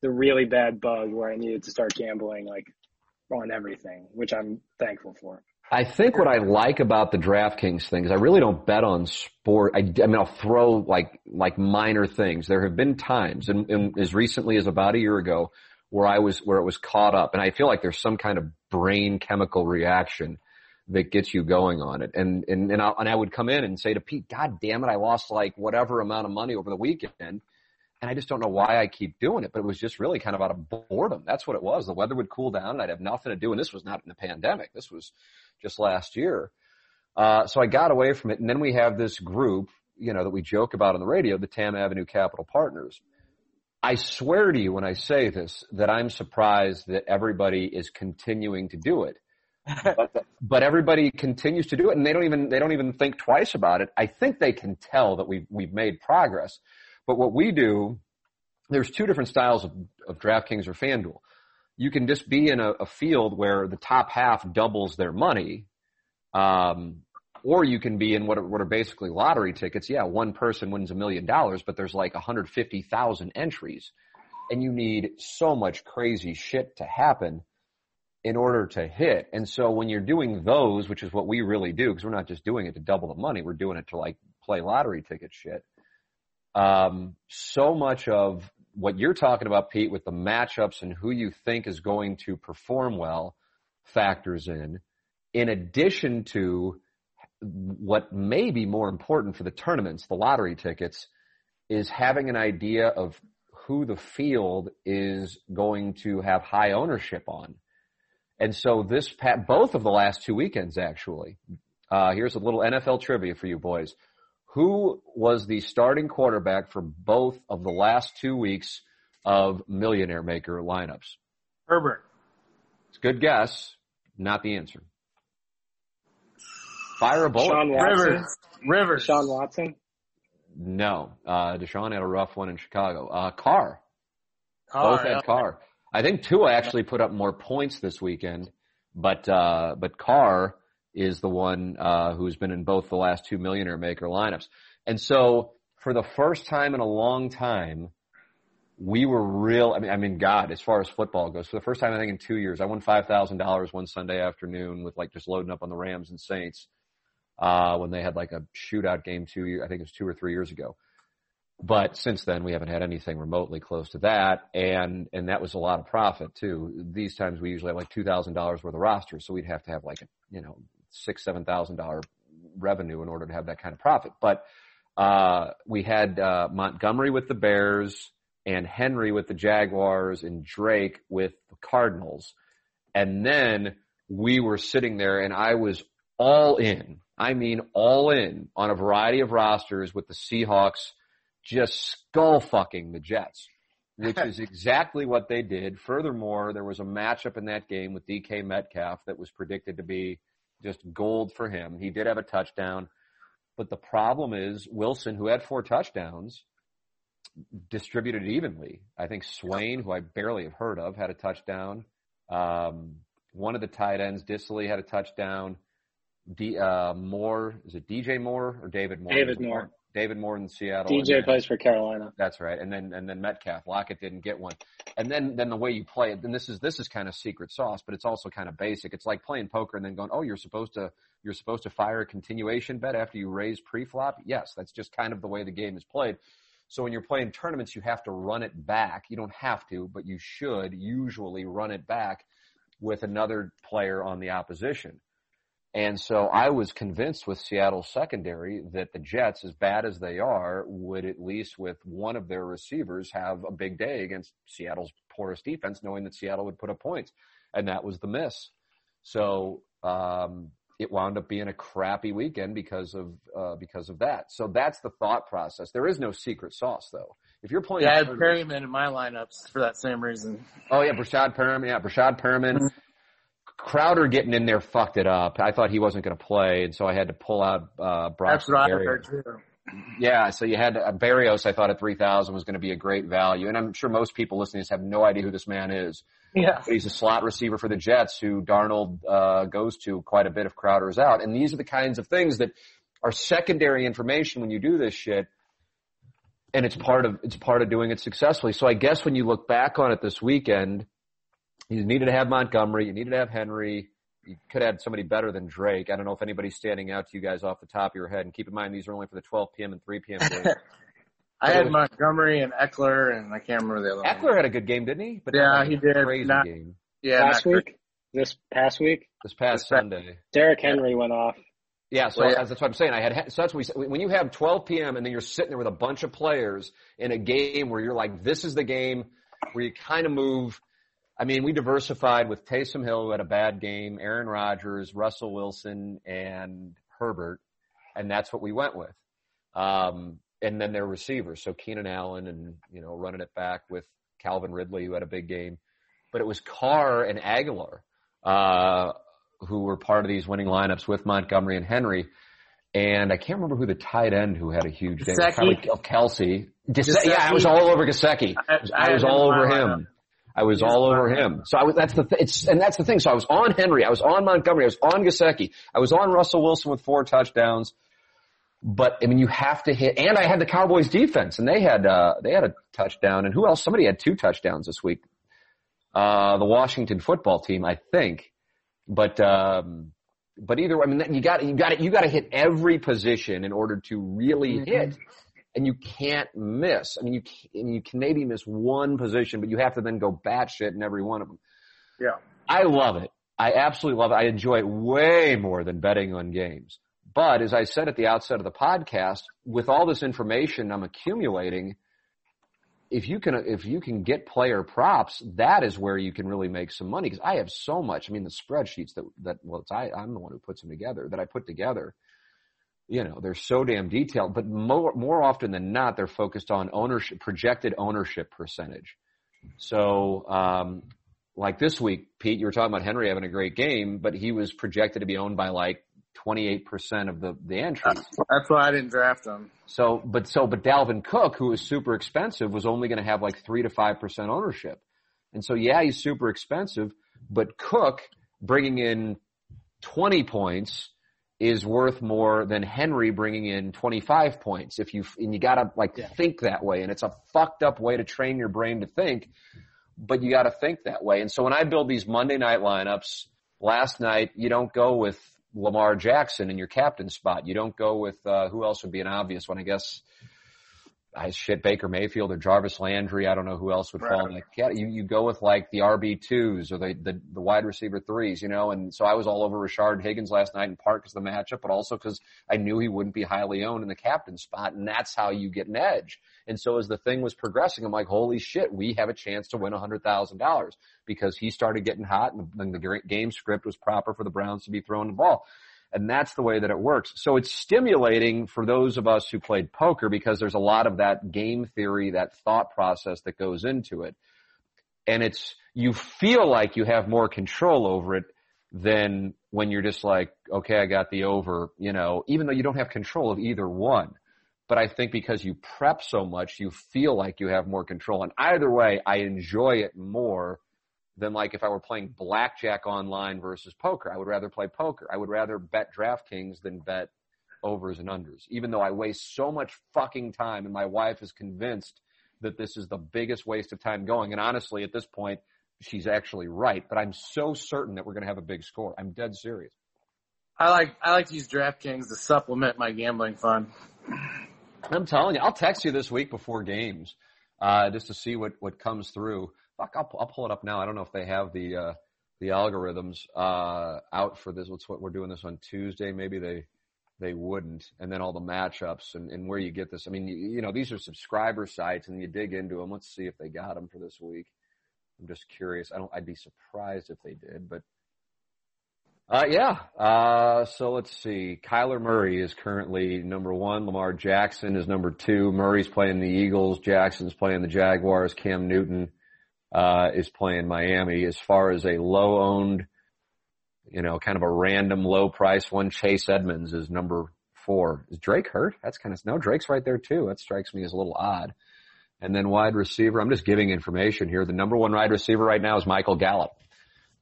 the really bad bug where I needed to start gambling like on everything, which I'm thankful for. I think what I like about the DraftKings thing is I really don't bet on sport. I, I mean, I'll throw like like minor things. There have been times, and, and as recently as about a year ago, where I was where it was caught up, and I feel like there's some kind of brain chemical reaction that gets you going on it. And and and I, and I would come in and say to Pete, God damn it, I lost like whatever amount of money over the weekend. And I just don't know why I keep doing it, but it was just really kind of out of boredom. That's what it was. The weather would cool down and I'd have nothing to do. And this was not in the pandemic. This was just last year. Uh, so I got away from it. And then we have this group, you know, that we joke about on the radio, the Tam Avenue Capital Partners. I swear to you when I say this that I'm surprised that everybody is continuing to do it. but, but everybody continues to do it and they don't even, they don't even think twice about it. I think they can tell that we've, we've made progress. But what we do, there's two different styles of, of DraftKings or FanDuel. You can just be in a, a field where the top half doubles their money, um, or you can be in what are, what are basically lottery tickets. Yeah, one person wins a million dollars, but there's like 150,000 entries, and you need so much crazy shit to happen in order to hit. And so when you're doing those, which is what we really do, because we're not just doing it to double the money, we're doing it to like play lottery ticket shit. Um, so much of what you're talking about, Pete, with the matchups and who you think is going to perform well factors in, in addition to what may be more important for the tournaments, the lottery tickets, is having an idea of who the field is going to have high ownership on. And so this, both of the last two weekends actually, uh, here's a little NFL trivia for you boys. Who was the starting quarterback for both of the last two weeks of Millionaire Maker lineups? Herbert. It's a good guess, not the answer. Fire a bullet. Sean Watson. Rivers. Rivers. Sean Watson. No, uh, Deshaun had a rough one in Chicago. Uh, Carr. Carr, Both had yeah. Carr. I think Tua actually put up more points this weekend, but uh, but Carr is the one uh, who's been in both the last two millionaire maker lineups. And so for the first time in a long time, we were real. I mean, I mean, God, as far as football goes, for the first time I think in two years, I won five thousand dollars one Sunday afternoon with like just loading up on the Rams and Saints uh, when they had like a shootout game two. I think it was two or three years ago. But since then, we haven't had anything remotely close to that, and and that was a lot of profit too. These times we usually have like two thousand dollars worth of rosters, so we'd have to have like a you know six seven thousand dollar revenue in order to have that kind of profit. But Uh, we had uh, Montgomery with the Bears and Henry with the Jaguars and Drake with the Cardinals. And then we were sitting there and I was all in. I mean, all in on a variety of rosters with the Seahawks just skull fucking the Jets, which is exactly what they did. Furthermore, there was a matchup in that game with DK Metcalf that was predicted to be just gold for him. He did have a touchdown, but the problem is Wilson, who had four touchdowns, distributed evenly. I think Swain, who I barely have heard of, had a touchdown. Um, one of the tight ends, Dissly, had a touchdown. D, uh, Moore, is it DJ Moore or David Moore? David Moore. David Moore in Seattle. DJ then, plays for Carolina. That's right. And then and then Metcalf. Lockett didn't get one. And then then the way you play it, and this is this is kind of secret sauce, but it's also kind of basic. It's like playing poker and then going, oh, you're supposed to you're supposed to fire a continuation bet after you raise pre-flop. Yes, that's just kind of the way the game is played. So when you're playing tournaments, you have to run it back. You don't have to, but you should usually run it back with another player on the opposition. And so I was convinced with Seattle's secondary that the Jets, as bad as they are, would at least with one of their receivers have a big day against Seattle's poorest defense, knowing that Seattle would put up points. And that was the miss. So, um, it wound up being a crappy weekend because of, uh, because of that. So that's the thought process. There is no secret sauce though. If you're playing, yeah, I had Perriman in my lineups for that same reason. Oh yeah, Breshad Perriman. Yeah, Breshad Perriman. Crowder getting in there fucked it up. I thought he wasn't going to play, and so I had to pull out uh, Brock. That's what I heard too. Yeah, so you had uh, Berrios. I thought at three thousand was going to be a great value, and I'm sure most people listening to this have no idea who this man is. Yeah, but he's a slot receiver for the Jets, who Darnold uh, goes to quite a bit if Crowder is out. And these are the kinds of things that are secondary information when you do this shit, and it's part of it's part of doing it successfully. So I guess when you look back on it this weekend you needed to have Montgomery. You needed to have Henry. You could have had somebody better than Drake. I don't know if anybody's standing out to you guys off the top of your head. And keep in mind, these are only for the 12 p.m. and 3 p.m. games. I had was, Montgomery and Ekeler, and I can't remember the other Ekeler one. had a good game, didn't he? But yeah, he did. Crazy not, game. Yeah, last week. This past week. This past This Sunday. Derrick Henry went off. Yeah, so Well, yeah. that's what I'm saying. I had so that's what we, when you have 12 p.m. and then you're sitting there with a bunch of players in a game where you're like, this is the game where you kind of move. I mean, we diversified with Taysom Hill who had a bad game, Aaron Rodgers, Russell Wilson, and Herbert, and that's what we went with. Um, and then their receivers, so Keenan Allen, and you know, running it back with Calvin Ridley who had a big game, but it was Carr and Agholor. Uh, who were part of these winning lineups with Montgomery and Henry. And I can't remember who the tight end who had a huge day. Probably Kelce. Yeah, I was all over Gesicki. I- I I was all over him. I was all over him. So I was, that's the, th- it's, and that's the thing. So I was on Henry. I was on Montgomery. I was on Gesicki. I was on Russell Wilson with four touchdowns. But I mean, you have to hit, and I had the Cowboys defense and they had, uh, they had a touchdown and who else? Somebody had two touchdowns this week. Uh, the Washington football team, I think. But, um, but either way, I mean, you got you got to, you got to hit every position in order to really Mm-hmm. hit, and you can't miss. I mean, you can, you can maybe miss one position, but you have to then go batshit in every one of them. Yeah. I love it. I absolutely love it. I enjoy it way more than betting on games. But as I said at the outset of the podcast, with all this information I'm accumulating, if you can, if you can get player props, that is where you can really make some money. Cause I have so much. I mean, the spreadsheets that, that, well, it's, I, I'm the one who puts them together that I put together. You know, they're so damn detailed, but more, more often than not, they're focused on ownership, projected ownership percentage. So, um, like this week, Pete, you were talking about Henry having a great game, but he was projected to be owned by like 28% of the, the entries. That's why I didn't draft him. So, but so, but Dalvin Cook, who is super expensive, was only going to have like three to five percent ownership. And so, yeah, he's super expensive, but Cook bringing in 20 points is worth more than Henry bringing in 25 points. If you, and you gotta like think that way. And it's a fucked up way to train your brain to think, but you gotta think that way. And so when I build these Monday night lineups, last night, you don't go with Lamar Jackson in your captain spot. You don't go with, uh, who else would be an obvious one? I guess, I shit Baker Mayfield or Jarvis Landry. I don't know who else would fall in that category. You, you go with like the RB twos or the, the, the wide receiver threes, you know, and so I was all over Rashard Higgins last night in part because of the matchup, but also because I knew he wouldn't be highly owned in the captain spot. And that's how you get an edge. And so as the thing was progressing, I'm like, holy shit, we have a chance to win a hundred thousand dollars because he started getting hot and the, the game script was proper for the Browns to be throwing the ball. And that's the way that it works. So it's stimulating for those of us who played poker because there's a lot of that game theory, that thought process that goes into it. And it's, you feel like you have more control over it than when you're just like, okay, I got the over, you know, even though you don't have control of either one. But I think because you prep so much, you feel like you have more control. And either way, I enjoy it more than like if I were playing blackjack online versus poker. I would rather play poker. I would rather bet DraftKings than bet overs and unders, even though I waste so much fucking time and my wife is convinced that this is the biggest waste of time going. And honestly, at this point, she's actually right, but I'm so certain that we're going to have a big score. I'm dead serious. I like I like to use DraftKings to supplement my gambling fund. I'm telling you, I'll text you this week before games, uh, just to see what, what comes through. Fuck, I'll, I'll pull it up now. I don't know if they have the, uh, the algorithms, uh, out for this. What's what we're doing this on Tuesday. Maybe they, they wouldn't. And then all the matchups and, and where you get this. I mean, you, you know, these are subscriber sites and you dig into them. Let's see if they got them for this week. I'm just curious. I don't, I'd be surprised if they did, but uh, yeah. Uh, so let's see. Kyler Murray is currently number one. Lamar Jackson is number two. Murray's playing the Eagles. Jackson's playing the Jaguars. Cam Newton, uh, is playing Miami. As far as a low owned, you know, kind of a random low price one, Chase Edmonds is number four. Is Drake hurt? That's kind of, no, Drake's right there too. That strikes me as a little odd. And then wide receiver, I'm just giving information here. The number one wide receiver right now is Michael Gallup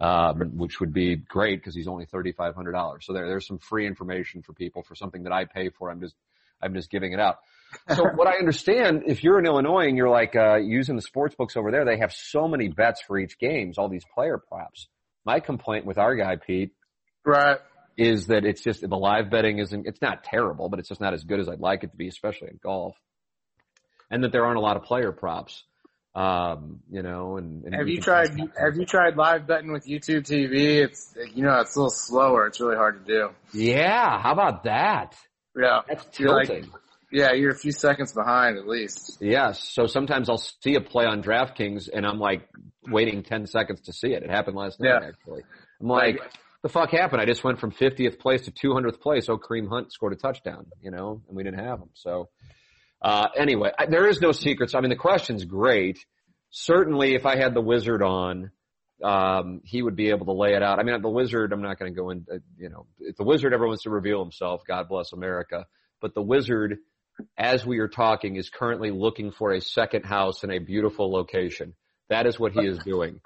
um, which would be great because he's only thirty five hundred dollars. So there, there's some free information for people for something that I pay for. I'm just, I'm just giving it out. So what I understand, if you're in Illinois and you're like uh, using the sports books over there, they have so many bets for each games, all these player props. My complaint with our guy Pete Right. is that it's just the live betting isn't. It's not terrible, but it's just not as good as I'd like it to be, especially in golf. And that there aren't a lot of player props. Um, you know, and, and Have you tried Have you tried live betting with YouTube TV? It's you know it's a little slower. It's really hard to do. Yeah, how about that? Yeah. That's You're like- tilting. Yeah, you're a few seconds behind at least. Yes. So sometimes I'll see a play on DraftKings and I'm like waiting 10 seconds to see it. It happened last night Yeah. actually. I'm like, the fuck happened? I just went from 50th place to 200th place. Oh, Kareem Hunt scored a touchdown, you know, and we didn't have him. So, uh, anyway, I, there is no secrets. I mean, the question's great. Certainly if I had the wizard on, um, he would be able to lay it out. I mean, the wizard, I'm not going to go in, uh, you know, if the wizard ever wants to reveal himself, God bless America. But the wizard, as we are talking, is currently looking for a second house in a beautiful location. That is what he is doing.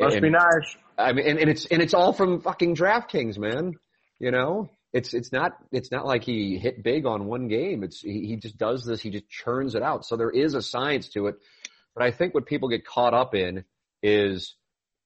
Must And- be nice. I mean, and, and it's and it's all from fucking DraftKings, man. You know, it's it's not it's not like he hit big on one game. It's he, he just does this. He just churns it out. So there is a science to it. But I think what people get caught up in is,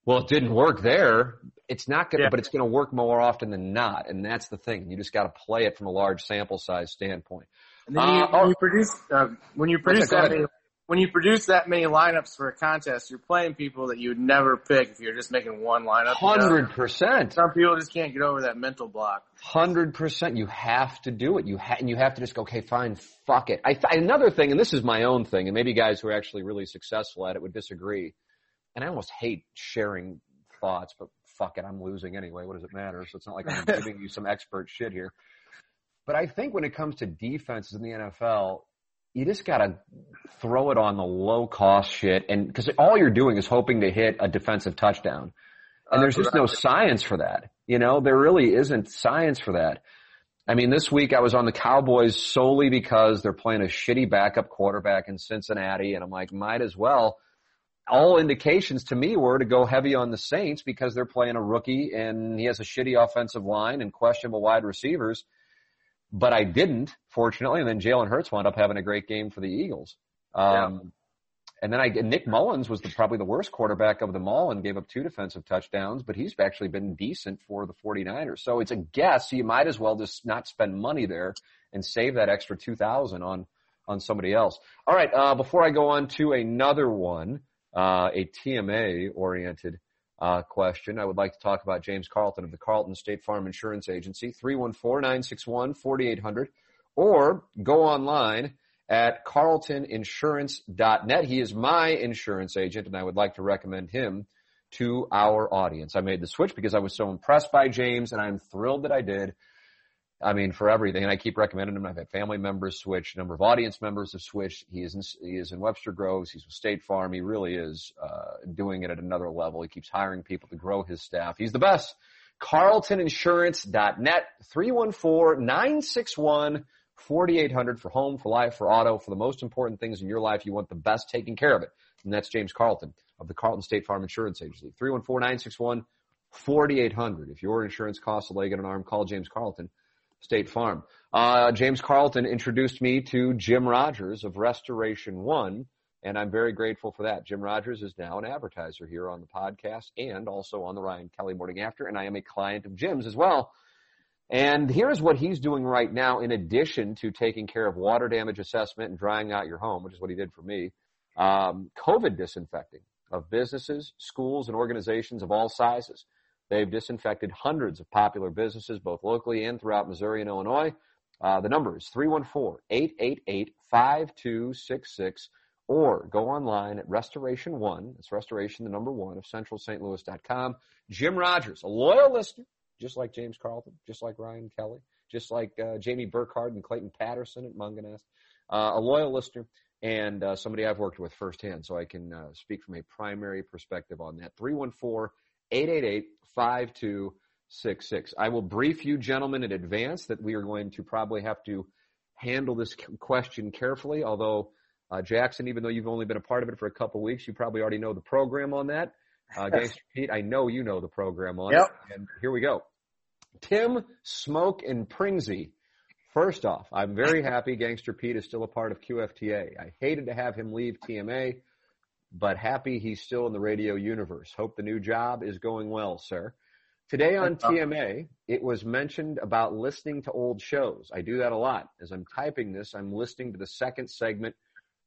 well, it didn't work there. It's not gonna, Yeah. but it's gonna work more often than not. And that's the thing. You just got to play it from a large sample size standpoint. And then you, Uh, when oh. you produce uh, when you produce that ahead. many, when you produce that many lineups for a contest, you're playing people that you would never pick if you're just making one lineup. Hundred percent. Some people just can't get over that mental block. Hundred percent. You have to do it. You ha- and you have to just go, okay, fine, fuck it. I th- another thing, and this is my own thing, and maybe guys who are actually really successful at it would disagree. And I almost hate sharing thoughts, but fuck it, I'm losing anyway. What does it matter? So it's not like I'm giving you some expert shit here. But I think when it comes to defenses in the NFL, you just gotta throw it on the low cost shit, and because all you're doing is hoping to hit a defensive touchdown. And there's just no science for that. You know, there really isn't science for that. I mean, this week I was on the Cowboys solely because they're playing a shitty backup quarterback in Cincinnati, and I'm like, might as well. All indications to me were to go heavy on the Saints because they're playing a rookie and he has a shitty offensive line and questionable wide receivers. But I didn't, fortunately, and then Jalen Hurts wound up having a great game for the Eagles. Um, and then I, Nick Mullens was the, probably the worst quarterback of them all and gave up two defensive touchdowns, but he's actually been decent for the 49ers. So it's a guess. So you might as well just not spend money there and save that extra 2000 on, on somebody else. All right. Uh, before I go on to another one, uh, a TMA oriented uh, question, I would like to talk about James Carlton of the Carlton State Farm Insurance Agency, 314-961-4800, or go online at carltoninsurance.net. He is my insurance agent, and I would like to recommend him to our audience. I made the switch because I was so impressed by James, and I'm thrilled that I did. I mean, for everything, and I keep recommending him. I've had family members switch, a number of audience members have switched. He is in, he is in Webster Groves. He's with State Farm. He really is uh, doing it at another level. He keeps hiring people to grow his staff. He's the best. CarltonInsurance.net, 314-961 4800 for home, for life, for auto, for the most important things in your life. You want the best taking care of it. And that's James Carlton of the Carlton State Farm Insurance Agency. 314-961-4800. If your insurance costs a leg and an arm, call James Carlton, State Farm. Uh, James Carlton introduced me to Jim Rogers of Restoration One, and I'm very grateful for that. Jim Rogers is now an advertiser here on the podcast and also on the Ryan Kelly Morning After, and I am a client of Jim's as well. And here's what he's doing right now in addition to taking care of water damage assessment and drying out your home, which is what he did for me. Um, COVID disinfecting of businesses, schools, and organizations of all sizes. They've disinfected hundreds of popular businesses, both locally and throughout Missouri and Illinois. Uh, the number is 314-888-5266 or go online at Restoration One. It's Restoration, the number one of centralstlouis.com. Jim Rogers, a loyal listener, just like James Carlton, just like Ryan Kelly, just like uh, Jamie Burkhardt and Clayton Patterson at Mungenast, uh, a loyal listener and uh, somebody I've worked with firsthand, so I can uh, speak from a primary perspective on that. 314-888-5266. I will brief you gentlemen in advance that we are going to probably have to handle this question carefully, although uh, Jackson, even though you've only been a part of it for a couple weeks, you probably already know the program on that. Uh, Gangster Pete, I know you know the program on Yep. it. And here we go. Tim Smoke and Pringsy. First off, I'm very happy Gangster Pete is still a part of QFTA. I hated to have him leave TMA, but happy he's still in the radio universe. Hope the new job is going well, sir. Today on TMA, it was mentioned about listening to old shows. I do that a lot. As I'm typing this, I'm listening to the second segment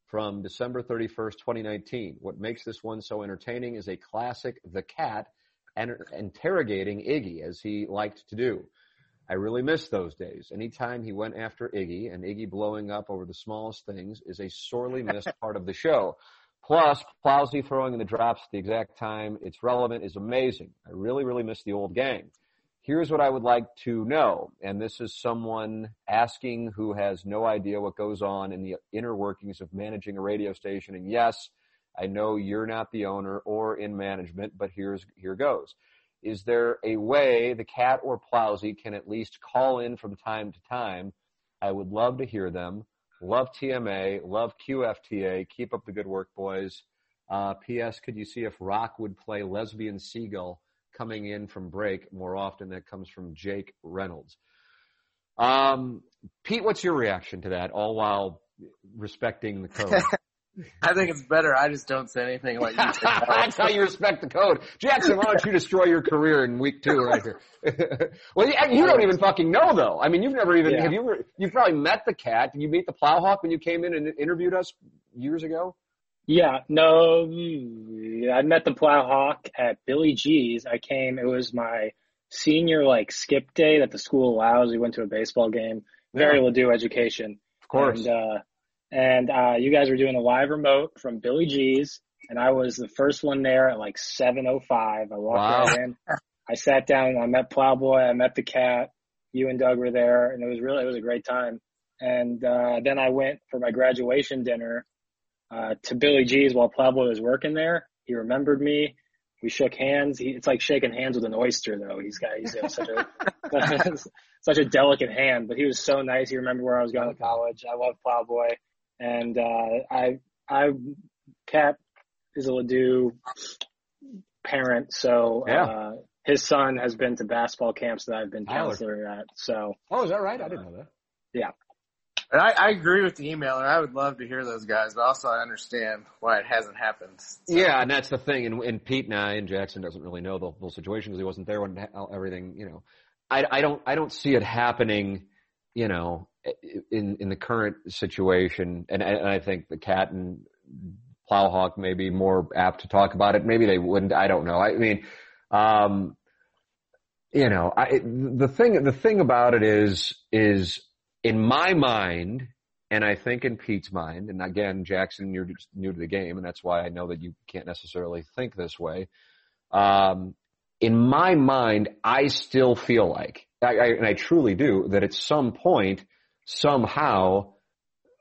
from December 31st, 2019. What makes this one so entertaining is a classic The Cat interrogating Iggy as he liked to do. I really miss those days. Anytime he went after Iggy and Iggy blowing up over the smallest things is a sorely missed part of the show. Plus, Plowsy throwing in the drops at the exact time it's relevant is amazing. I really, really miss the old gang. Here's what I would like to know, and this is someone asking who has no idea what goes on in the inner workings of managing a radio station. And yes, I know you're not the owner or in management, but here's, here goes. Is there a way the cat or Plowsy can at least call in from time to time? I would love to hear them. Love TMA, love QFTA. Keep up the good work, boys. Uh, P.S. Could you see if Rock would play Lesbian Seagull coming in from break more often? That comes from Jake Reynolds. Um, Pete, what's your reaction to that? All while respecting the code. I think it's better. I just don't say anything like you. That's how you respect the code. Jackson, why don't you destroy your career in week two right here? well, you, you don't even fucking know though. I mean, you've never even, Yeah. have you ever, you've probably met the cat. Did you meet the plowhawk when you came in and interviewed us years ago? Yeah, no, I met the Plowhawk at Billy G's. I came, it was my senior like skip day that the school allows. We went to a baseball game. Very Yeah. Ladue education. Of course. And, uh, and, uh, you guys were doing a live remote from Billy G's and I was the first one there at like 7.05. I walked Wow. right in. I sat down I met Plowboy. I met the cat. You and Doug were there and it was really, it was a great time. And, uh, then I went for my graduation dinner uh, to Billy G's while Plowboy was working there. He remembered me. We shook hands. He, it's like shaking hands with an oyster, though. He's got he's got such a such a delicate hand, but he was so nice. He remembered where I was going to college. I love Plowboy, and uh, I I Cat is a Ladue parent, so Yeah. uh, his son has been to basketball camps that I've been Tyler. counselor at. So Oh, is that right? I didn't know that. Yeah. And I, I agree with the emailer. I would love to hear those guys, but also I understand why it hasn't happened. Yeah, and that's the thing. And, and Pete and I and Jackson doesn't really know the whole situation because he wasn't there when everything, you know. I, I don't I don't see it happening, you know, in in the current situation, and, and I think the cat and Plowhawk may be more apt to talk about it. Maybe they wouldn't. I don't know. I mean, um, you know, I, the thing the thing about it is is in my mind, and I think in Pete's mind, and again, Jackson, you're new to the game, and that's why I know that you can't necessarily think this way. Um, in my mind, I still feel like, I, I, and I truly do, that at some point, somehow,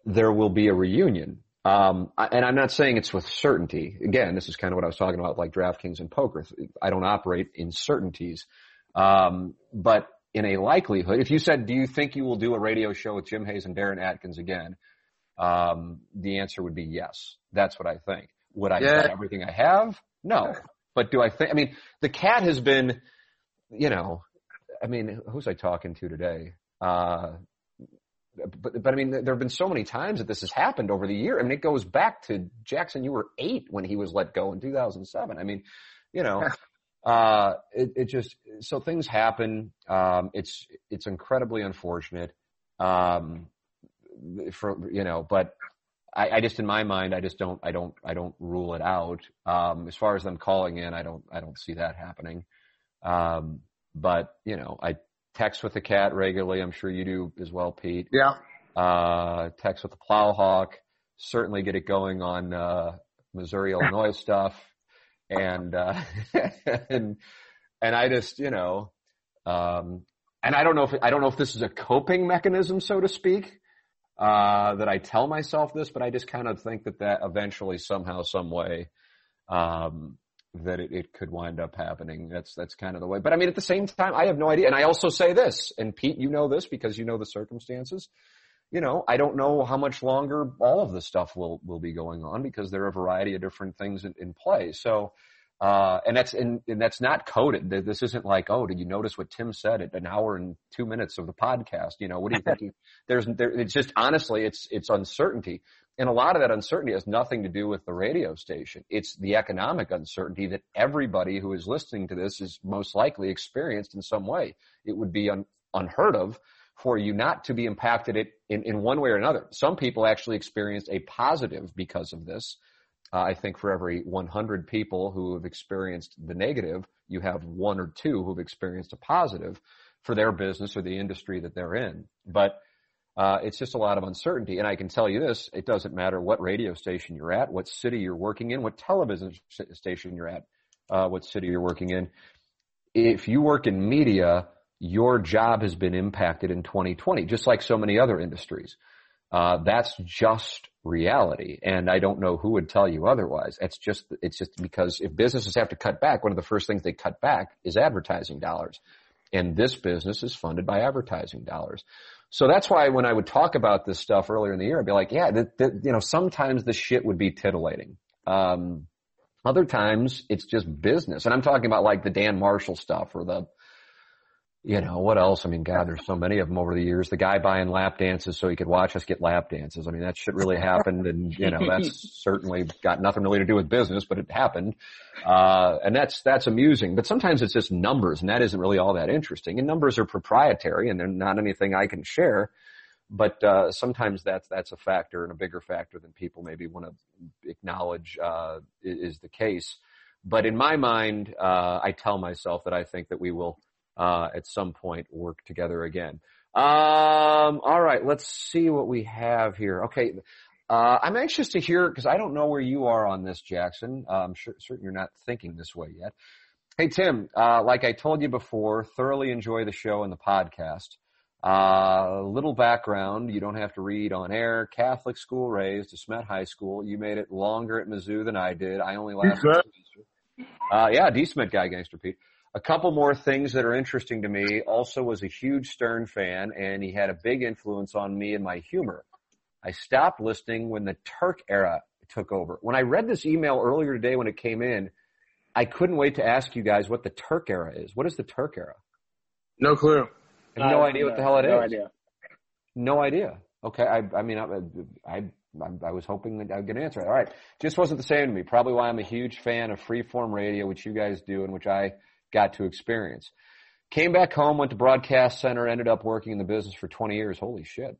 there will be a reunion. Um, and I'm not saying it's with certainty. Again, this is kind of what I was talking about, like DraftKings and poker. I don't operate in certainties. Um, but in a likelihood, if you said, do you think you will do a radio show with Jim Hayes and Darren Atkins again? Um, the answer would be yes. That's what I think. Would I yeah. everything I have? No. But do I think, I mean, the cat has been, you know, I mean, who's I talking to today? Uh, but, but I mean, there have been so many times that this has happened over the year. I mean, it goes back to Jackson. You were eight when he was let go in 2007. I mean, you know, uh, it, it just, so things happen. Um, it's, it's incredibly unfortunate. Um, for, you know, but I, I just, in my mind, I just don't, I don't, I don't rule it out. Um, as far as them calling in, I don't, I don't see that happening. Um, but you know, I text with the cat regularly. I'm sure you do as well, Pete. Yeah. Uh, text with the plowhawk. Certainly get it going on, uh, Missouri, Illinois stuff and uh, and and I just you know, um, and I don't know if I don't know if this is a coping mechanism, so to speak, uh, that I tell myself this, but I just kind of think that that eventually, somehow, some way, um, that it, it could wind up happening. That's that's kind of the way. But I mean, at the same time, I have no idea. And I also say this, and Pete, you know this because you know the circumstances you know, I don't know how much longer all of this stuff will, will be going on because there are a variety of different things in, in play. So, uh, and that's, and, and, that's not coded. This isn't like, oh, did you notice what Tim said at an hour and two minutes of the podcast? You know, what do you think? There's, there, it's just honestly, it's, it's uncertainty. And a lot of that uncertainty has nothing to do with the radio station. It's the economic uncertainty that everybody who is listening to this is most likely experienced in some way. It would be un, unheard of for you not to be impacted in, in one way or another. Some people actually experienced a positive because of this. Uh, I think for every 100 people who have experienced the negative, you have one or two who've experienced a positive for their business or the industry that they're in. But uh, it's just a lot of uncertainty. And I can tell you this, it doesn't matter what radio station you're at, what city you're working in, what television station you're at, uh, what city you're working in. If you work in media, your job has been impacted in 2020, just like so many other industries. Uh, that's just reality. And I don't know who would tell you otherwise. It's just, it's just because if businesses have to cut back, one of the first things they cut back is advertising dollars. And this business is funded by advertising dollars. So that's why when I would talk about this stuff earlier in the year, I'd be like, yeah, that, that, you know, sometimes the shit would be titillating. Um, other times it's just business. And I'm talking about like the Dan Marshall stuff or the, you know, what else? I mean, God, there's so many of them over the years. The guy buying lap dances so he could watch us get lap dances. I mean, that shit really happened and, you know, that's certainly got nothing really to do with business, but it happened. Uh, and that's, that's amusing. But sometimes it's just numbers and that isn't really all that interesting. And numbers are proprietary and they're not anything I can share. But, uh, sometimes that's, that's a factor and a bigger factor than people maybe want to acknowledge, uh, is the case. But in my mind, uh, I tell myself that I think that we will, uh, at some point work together again. Um, all right, let's see what we have here. Okay, uh, I'm anxious to hear because I don't know where you are on this, Jackson. Uh, I'm sure, certain you're not thinking this way yet. Hey Tim, uh, like I told you before, thoroughly enjoy the show and the podcast. Uh, little background, you don't have to read on air. Catholic school raised, DeSmet High School. You made it longer at Mizzou than I did. I only lasted. Uh, yeah, DeSmet guy, gangster Pete. A couple more things that are interesting to me. Also was a huge Stern fan and he had a big influence on me and my humor. I stopped listening when the Turk era took over. When I read this email earlier today when it came in, I couldn't wait to ask you guys what the Turk era is. What is the Turk era? No clue. I have no uh, idea what the hell it no is. idea. No idea. Okay. I, I mean, I, I, I, was hoping that I'd get an answer. All right. Just wasn't the same to me. Probably why I'm a huge fan of freeform radio, which you guys do and which I got to experience. Came back home, went to Broadcast Center, ended up working in the business for 20 years. Holy shit.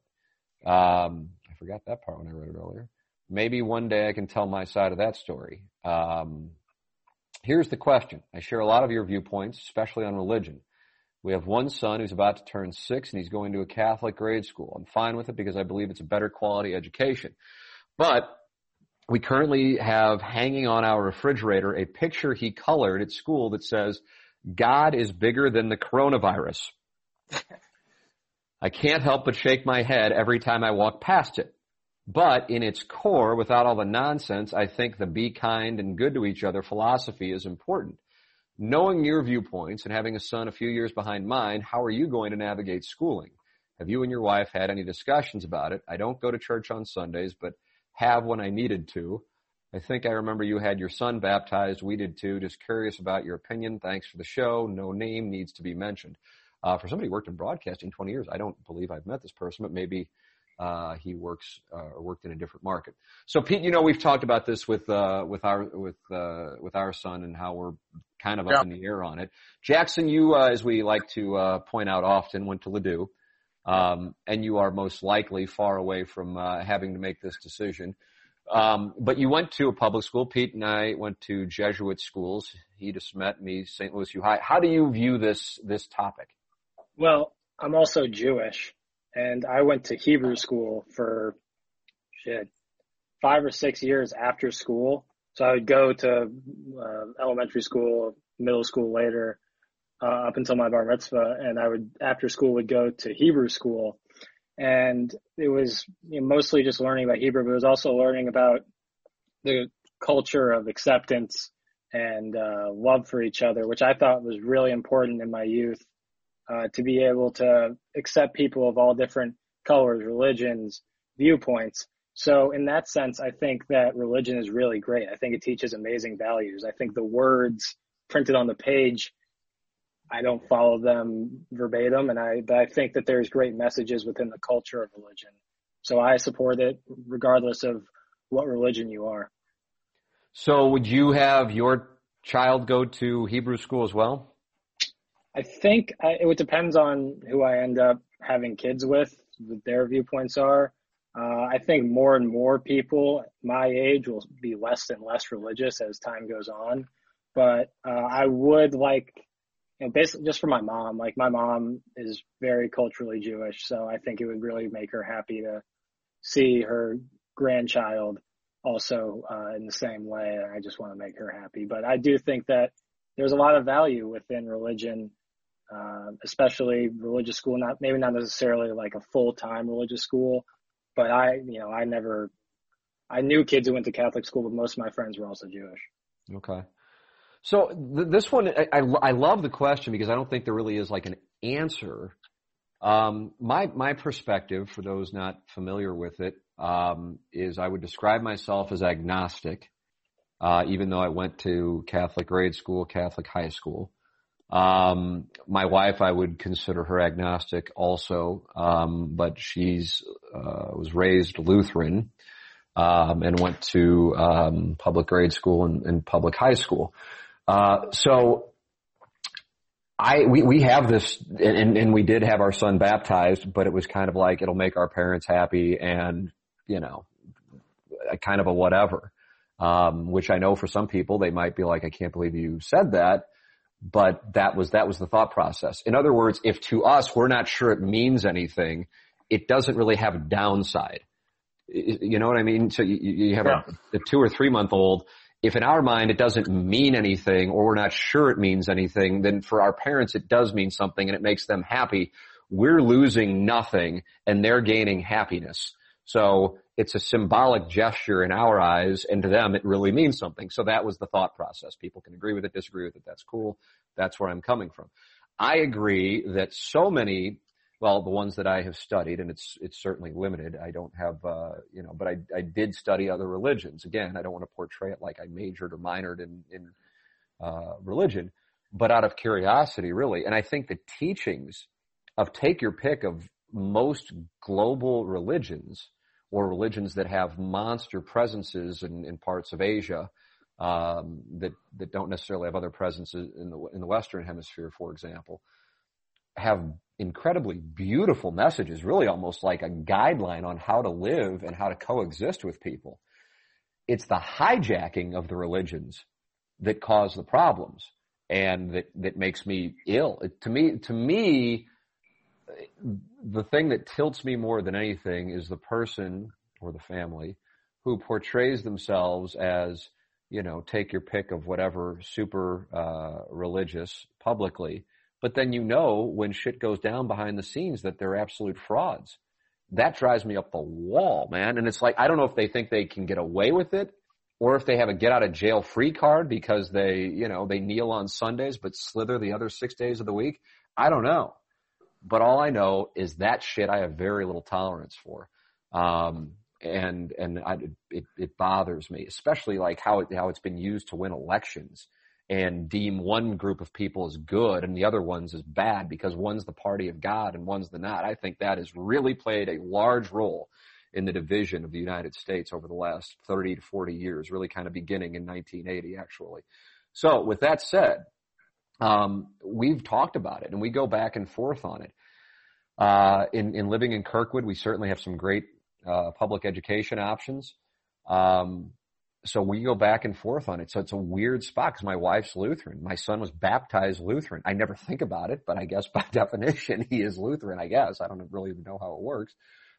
Um, I forgot that part when I read it earlier. Maybe one day I can tell my side of that story. Um, here's the question. I share a lot of your viewpoints, especially on religion. We have one son who's about to turn six and he's going to a Catholic grade school. I'm fine with it because I believe it's a better quality education. But we currently have hanging on our refrigerator a picture he colored at school that says, God is bigger than the coronavirus. I can't help but shake my head every time I walk past it. But in its core, without all the nonsense, I think the be kind and good to each other philosophy is important. Knowing your viewpoints and having a son a few years behind mine, how are you going to navigate schooling? Have you and your wife had any discussions about it? I don't go to church on Sundays, but have when I needed to. I think I remember you had your son baptized. We did too. Just curious about your opinion. Thanks for the show. No name needs to be mentioned. Uh, for somebody who worked in broadcasting 20 years, I don't believe I've met this person, but maybe uh, he works uh, or worked in a different market. So Pete, you know we've talked about this with uh, with our with uh, with our son and how we're kind of up yeah. in the air on it. Jackson, you uh, as we like to uh, point out often went to Ladue, um, and you are most likely far away from uh, having to make this decision. Um, but you went to a public school. Pete and I went to Jesuit schools. He just met me, St. Louis U High. How do you view this this topic? Well, I'm also Jewish, and I went to Hebrew school for shit five or six years after school. So I would go to uh, elementary school, middle school later, uh, up until my bar mitzvah, and I would after school would go to Hebrew school, and it was you know, mostly just learning about Hebrew, but it was also learning about the culture of acceptance and uh, love for each other, which I thought was really important in my youth uh, to be able to accept people of all different colors, religions, viewpoints. So in that sense, I think that religion is really great. I think it teaches amazing values. I think the words printed on the page, I don't follow them verbatim, and I but I think that there's great messages within the culture of religion. So I support it regardless of what religion you are. So would you have your child go to Hebrew school as well? I think I, it depends on who I end up having kids with, what their viewpoints are. Uh, I think more and more people my age will be less and less religious as time goes on. But uh, I would like, you know, basically just for my mom. Like my mom is very culturally Jewish, so I think it would really make her happy to see her grandchild also uh, in the same way. I just want to make her happy. But I do think that there's a lot of value within religion uh, especially religious school, not maybe not necessarily like a full time religious school, but I, you know, I never, I knew kids who went to Catholic school, but most of my friends were also Jewish. Okay. So th- this one, I, I, I, love the question because I don't think there really is like an answer. Um, my my perspective, for those not familiar with it, um, is I would describe myself as agnostic, uh, even though I went to Catholic grade school, Catholic high school. Um, my wife, I would consider her agnostic also, um, but she's uh, was raised Lutheran um, and went to um, public grade school and, and public high school. Uh, so I we we have this, and, and we did have our son baptized, but it was kind of like it'll make our parents happy, and you know, kind of a whatever. Um, which I know for some people they might be like, I can't believe you said that but that was that was the thought process. In other words, if to us we're not sure it means anything, it doesn't really have a downside. You know what I mean? So you, you have yeah. a, a two or three month old. If in our mind it doesn't mean anything or we're not sure it means anything, then for our parents it does mean something and it makes them happy. We're losing nothing and they're gaining happiness. So it's a symbolic gesture in our eyes, and to them it really means something. So that was the thought process. People can agree with it, disagree with it. That's cool. That's where I'm coming from. I agree that so many, well, the ones that I have studied, and it's it's certainly limited. I don't have, uh, you know, but I I did study other religions. Again, I don't want to portray it like I majored or minored in in uh, religion, but out of curiosity, really. And I think the teachings of take your pick of most global religions or religions that have monster presences in, in parts of Asia um, that that don't necessarily have other presences in the in the Western Hemisphere, for example. Have incredibly beautiful messages, really almost like a guideline on how to live and how to coexist with people. It's the hijacking of the religions that cause the problems and that, that makes me ill. It, to me, to me, the thing that tilts me more than anything is the person or the family who portrays themselves as, you know, take your pick of whatever super uh, religious publicly, but then you know when shit goes down behind the scenes that they're absolute frauds. That drives me up the wall, man. And it's like I don't know if they think they can get away with it or if they have a get out of jail free card because they, you know, they kneel on Sundays but slither the other six days of the week. I don't know. But all I know is that shit I have very little tolerance for. Um, and, and I, it, it bothers me, especially like how it, how it's been used to win elections and deem one group of people as good and the other ones as bad because one's the party of God and one's the not. I think that has really played a large role in the division of the United States over the last 30 to 40 years, really kind of beginning in 1980 actually. So with that said, um, we've talked about it and we go back and forth on it. Uh, in, in living in Kirkwood, we certainly have some great uh, public education options. Um, so we go back and forth on it. So it's a weird spot because my wife's Lutheran. My son was baptized Lutheran. I never think about it, but I guess by definition he is Lutheran. I guess I don't really even know how it works.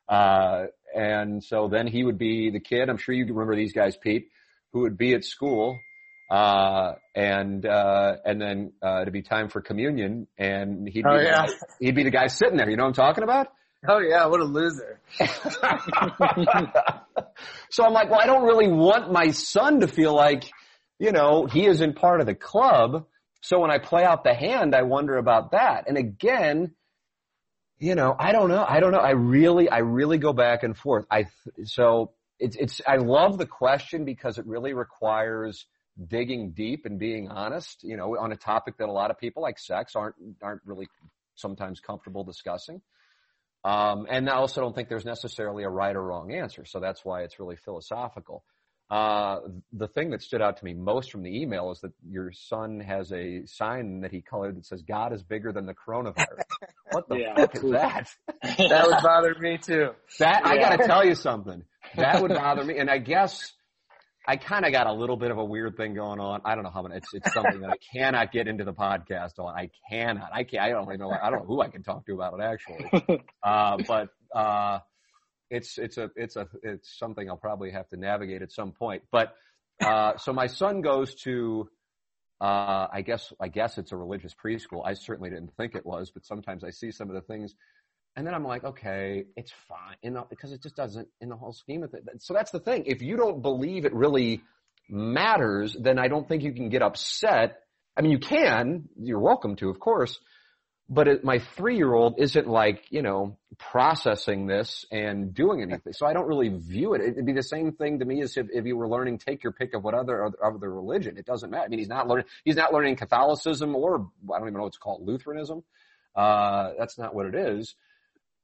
Uh, and so then he would be the kid. I'm sure you remember these guys, Pete, who would be at school uh, and, uh, and then, uh, to be time for communion and he'd be, Oh, yeah. he'd be the guy sitting there. You know what I'm talking about? Oh yeah, what a loser. so I'm like, well, I don't really want my son to feel like, you know, he isn't part of the club. So when I play out the hand, I wonder about that. And again, you know, I don't know. I don't know. I really, I really go back and forth. I, so it's, it's, I love the question because it really requires digging deep and being honest, you know, on a topic that a lot of people like sex aren't, aren't really sometimes comfortable discussing. Um, and I also don't think there's necessarily a right or wrong answer. So that's why it's really philosophical. Uh, the thing that stood out to me most from the email is that your son has a sign that he colored that says God is bigger than the coronavirus. what the Yeah. fuck is that? That would bother me too. That I gotta tell you something. That would bother me. And I guess I kind of got a little bit of a weird thing going on. I don't know how many. It's it's something that I cannot get into the podcast on. I cannot. I can't. I don't even know. I don't know who I can talk to about it actually. Uh, but uh, it's it's a it's a it's something I'll probably have to navigate at some point. But uh, so my son goes to. Uh, I guess I guess it's a religious preschool. I certainly didn't think it was, but sometimes I see some of the things and then I'm like, okay, it's fine, you know, because it just doesn't in the whole scheme of it. So that's the thing. If you don't believe it really matters, then I don't think you can get upset. I mean, you can, you're welcome to, of course, but it, my three-year-old isn't like, you know, processing this and doing anything. So I don't really view it. It'd be the same thing to me as if, if you were learning, take your pick of what other, other religion. It doesn't matter. I mean, he's not learning, he's not learning Catholicism or, I don't even know what it's called, Lutheranism. Uh, that's not what it is.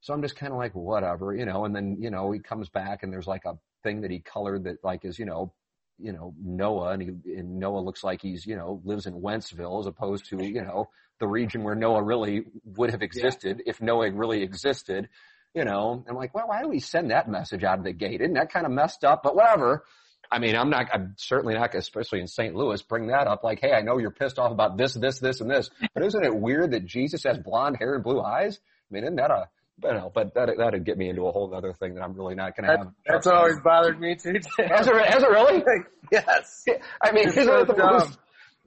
So I'm just kind of like, whatever, you know, and then, you know, he comes back and there's like a thing that he colored that like is, you know, you know, Noah and he, and Noah looks like he's, you know, lives in Wentzville as opposed to, you know, the region where Noah really would have existed if Noah really existed, you know, I'm like, well, why do we send that message out of the gate? Isn't that kind of messed up? But whatever. I mean, I'm not, I'm certainly not, especially in St. Louis, bring that up like, hey, I know you're pissed off about this, this, this, and this, but isn't it weird that Jesus has blonde hair and blue eyes? I mean, isn't that a, but no, but that that'd get me into a whole other thing that I'm really not going to have. that's always bothered me too. Has it, has it really? yes. I mean, It's isn't so it the dumb. most,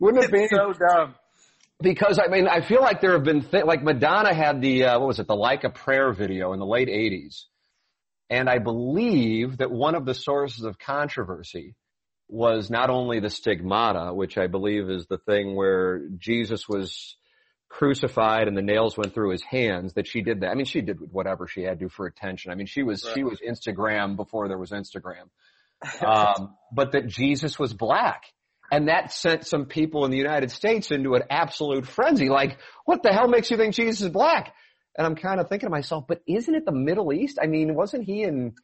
wouldn't it be? So dumb. because I mean, I feel like there have been th- like Madonna had the uh, what was it, the Like a Prayer video in the late '80s, and I believe that one of the sources of controversy was not only the stigmata, which I believe is the thing where Jesus was crucified and the nails went through his hands that she did that. I mean, she did whatever she had to for attention. I mean, she was, she was Instagram before there was Instagram. Um, but that Jesus was black. And that sent some people in the United States into an absolute frenzy. Like, what the hell makes you think Jesus is black? And I'm kind of thinking to myself, but isn't it the Middle East? I mean, wasn't he in,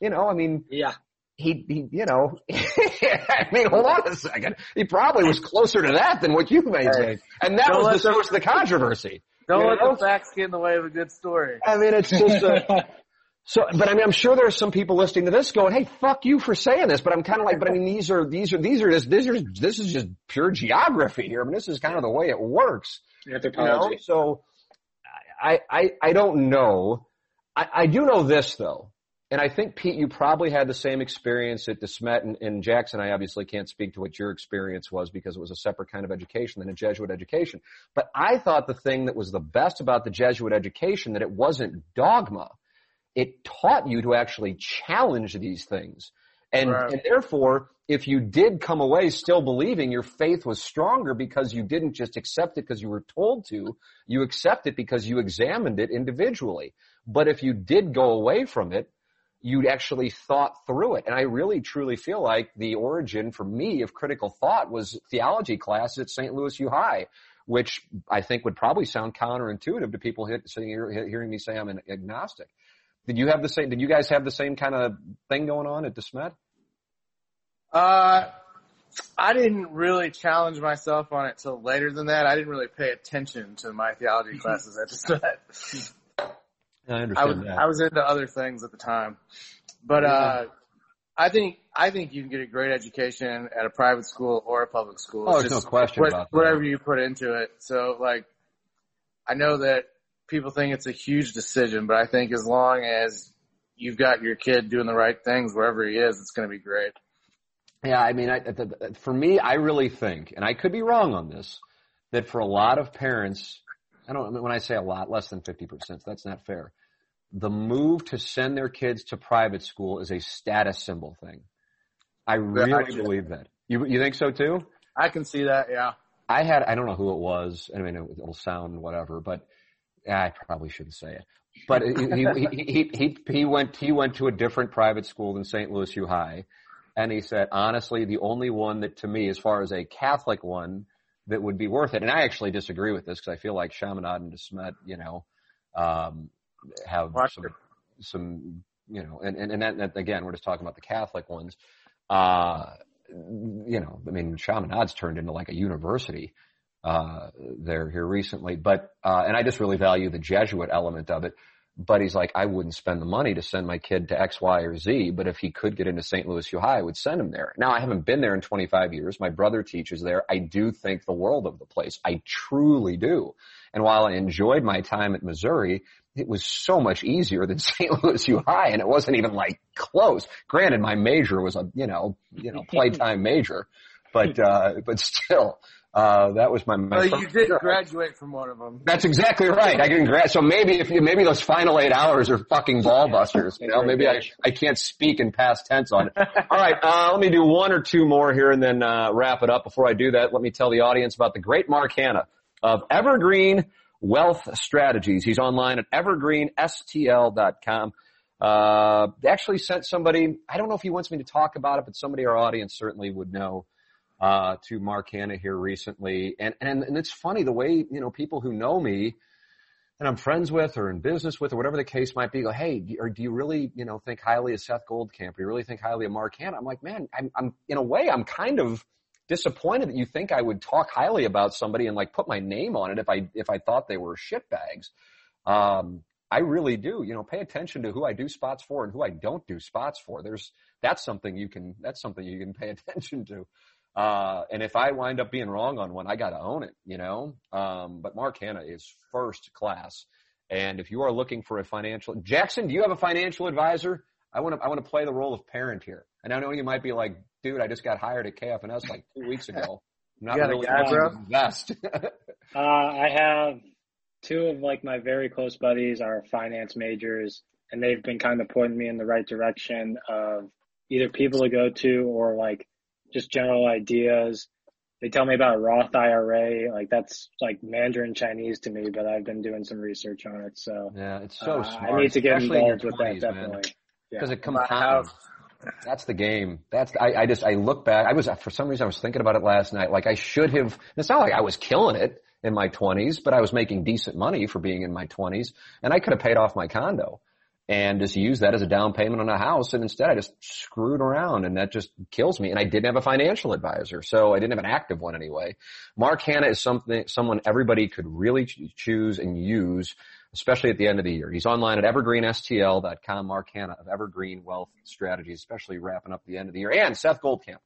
you know, I mean, Yeah. He, he you know, I mean, hold on a second. He probably was closer to that than what you may Hey, think. And that don't was the source of the controversy. Don't You let know? the facts get in the way of a good story. I mean, it's just a, so, but I mean, I'm sure there are some people listening to this going, "Hey, fuck you for saying this," but I'm kind of like, but I mean, these are, these are, these are just, these are, this is just pure geography here. I mean, this is kind of the way it works. You know, so I, I, I don't know. I, I do know this though. And I think Pete, you probably had the same experience at DeSmet and, and Jackson. I obviously can't speak to what your experience was because it was a separate kind of education than a Jesuit education. But I thought the thing that was the best about the Jesuit education that it wasn't dogma. It taught you to actually challenge these things. And, Right. and therefore, if you did come away still believing your faith was stronger because you didn't just accept it because you were told to, you accept it because you examined it individually. But if you did go away from it, you'd actually thought through it. And I really truly feel like the origin for me of critical thought was theology classes at St. Louis U High, which I think would probably sound counterintuitive to people hearing me say I'm an agnostic. Did you have the same, did you guys have the same kind of thing going on at DeSmet? Uh, I didn't really challenge myself on it till later than that. I didn't really pay attention to my theology classes at the I I understand was I was into other things at the time, but uh, I think I think you can get a great education at a private school or a public school. Oh, It's there's no question what- about that. whatever you put into it. So like, I know that people think it's a huge decision, but I think as long as you've got your kid doing the right things wherever he is, it's going to be great. Yeah, I mean, I, for me, I really think, and I could be wrong on this, that for a lot of parents, I don't, when I say a lot, less than 50%, that's not fair. The move to send their kids to private school is a status symbol thing. I really I believe that. You, you think so too? I can see that. Yeah. I had, I don't know who it was. I mean, it, it'll sound whatever, but I probably shouldn't say it. But he, he, he, he, he, he went, he went to a different private school than St. Louis U High. And he said, honestly, the only one that to me, as far as a Catholic one, that would be worth it. And I actually disagree with this because I feel like Chaminade and DeSmet, you know, um, have some, some, you know, and, and, and that, that, again, we're just talking about the Catholic ones. Uh, you know, I mean, Chaminade's turned into like a university, uh, there here recently, but, uh, and I just really value the Jesuit element of it. But he's like, I wouldn't spend the money to send my kid to X, Y, or Z, but if he could get into St. Louis U High, I would send him there. Now, I haven't been there in 25 years. My brother teaches there. I do think the world of the place. I truly do. And while I enjoyed my time at Missouri, it was so much easier than St. Louis U High, and it wasn't even like close. Granted, my major was a, you know, you know, playtime major, but, uh, but still, uh, that was my, my Well, first you did year. graduate from one of them. That's exactly right. I can grad. So maybe if you, maybe those final eight hours are fucking ball busters. You know, maybe I I can't speak in past tense on it. All right, uh, let me do one or two more here and then uh, wrap it up. Before I do that, let me tell the audience about the great Mark Hanna of Evergreen Wealth Strategies. He's online at evergreenstl.com. Uh, actually sent somebody. I don't know if he wants me to talk about it, but somebody our audience certainly would know uh, to Mark Hanna here recently. And, and, and it's funny the way, you know, people who know me and I'm friends with or in business with or whatever the case might be go, Hey, do, or do you really, you know, think highly of Seth Goldcamp? Do you really think highly of Mark Hanna? I'm like, man, I'm, I'm, in a way, I'm kind of disappointed that you think I would talk highly about somebody and like put my name on it if I, if I thought they were shitbags. Um, I really do, you know, pay attention to who I do spots for and who I don't do spots for. There's, that's something you can, that's something you can pay attention to. Uh, and if I wind up being wrong on one, I got to own it, you know? Um, but Mark Hanna is first class. And if you are looking for a financial, Jackson, do you have a financial advisor? I want to, I want to play the role of parent here. And I know you might be like, dude, I just got hired at KFNS like two weeks ago. I'm not You got a really guy, bro? to invest. Uh, I have two of like my very close buddies are finance majors, and they've been kind of pointing me in the right direction of either people to go to or like just general ideas. They tell me about Roth IRA, like that's like Mandarin Chinese to me, but I've been doing some research on it, so yeah, it's so uh, smart. I need to get especially in your involved with that 20s, man. definitely. Yeah. Because it My compounds. That's the game. That's I, I just I look back. I was for some reason I was thinking about it last night. Like I should have. It's not like I was killing it in my twenties, but I was making decent money for being in my twenties, and I could have paid off my condo. and just used that as a down payment on a house. And instead I just screwed around and that just kills me. And I didn't have a financial advisor. So I didn't have an active one anyway. Mark Hanna is something, someone everybody could really choose and use, especially at the end of the year. He's online at evergreenstl.com. Mark Hanna of Evergreen Wealth Strategies, especially wrapping up the end of the year. And Seth Goldcamp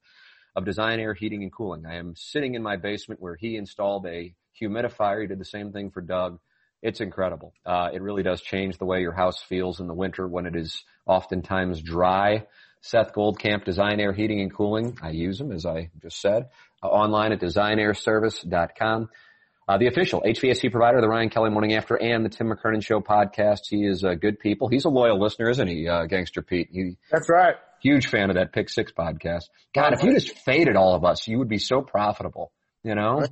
of Design Air Heating and Cooling. I am sitting in my basement where he installed a humidifier. He did the same thing for Doug it's incredible. Uh, it really does change the way your house feels in the winter when it is oftentimes dry. Seth Goldcamp, Design Air Heating and Cooling. I use them, as I just said, uh, online at designairservice.com. Uh, the official HVAC provider, the Ryan Kelly Morning After and the Tim McKernan Show podcast. He is a good people. He's a loyal listener, isn't he, uh, Gangster Pete? He, That's right. Huge fan of that Pick Six podcast. God, if you just faded all of us, you would be so profitable, you know?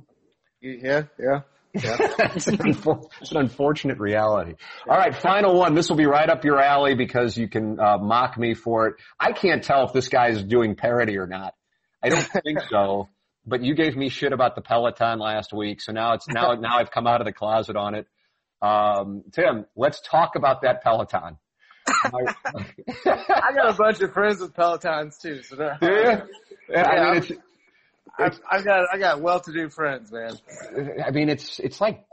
Yeah, yeah. Yeah. it's, an unfor- it's, an unfortunate reality. All right, final one. This will be right up your alley because you can uh, mock me for it. I can't tell if this guy is doing parody or not. I don't think so. But you gave me shit about the Peloton last week, so now it's now now I've come out of the closet on it. Um, Tim, let's talk about that Peloton. I got a bunch of friends with Pelotons too, so yeah. I mean, it's I've, I've got I got well-to-do friends, man. I mean, it's it's like,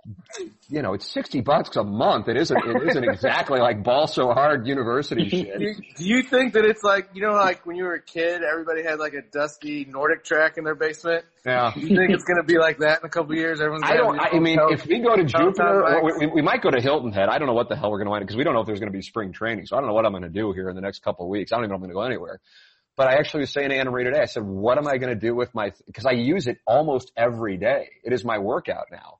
you know, it's sixty bucks a month. It isn't it isn't exactly like ball so hard university shit. Do you, do you think that it's like you know, like when you were a kid, everybody had like a dusty NordicTrack in their basement? Yeah. Do you think it's going to be like that in a couple of years? Everyone's. I don't. I mean, if we go to Jupiter, we, we, might go to Hilton Head. I don't know what the hell we're going to wind because we don't know if there's going to be spring training. So I don't know what I'm going to do here in the next couple of weeks. I don't even know if I'm going to go anywhere. But I actually was saying to Anna Marie today, I said, what am I going to do with my, because I use it almost every day. It is my workout now.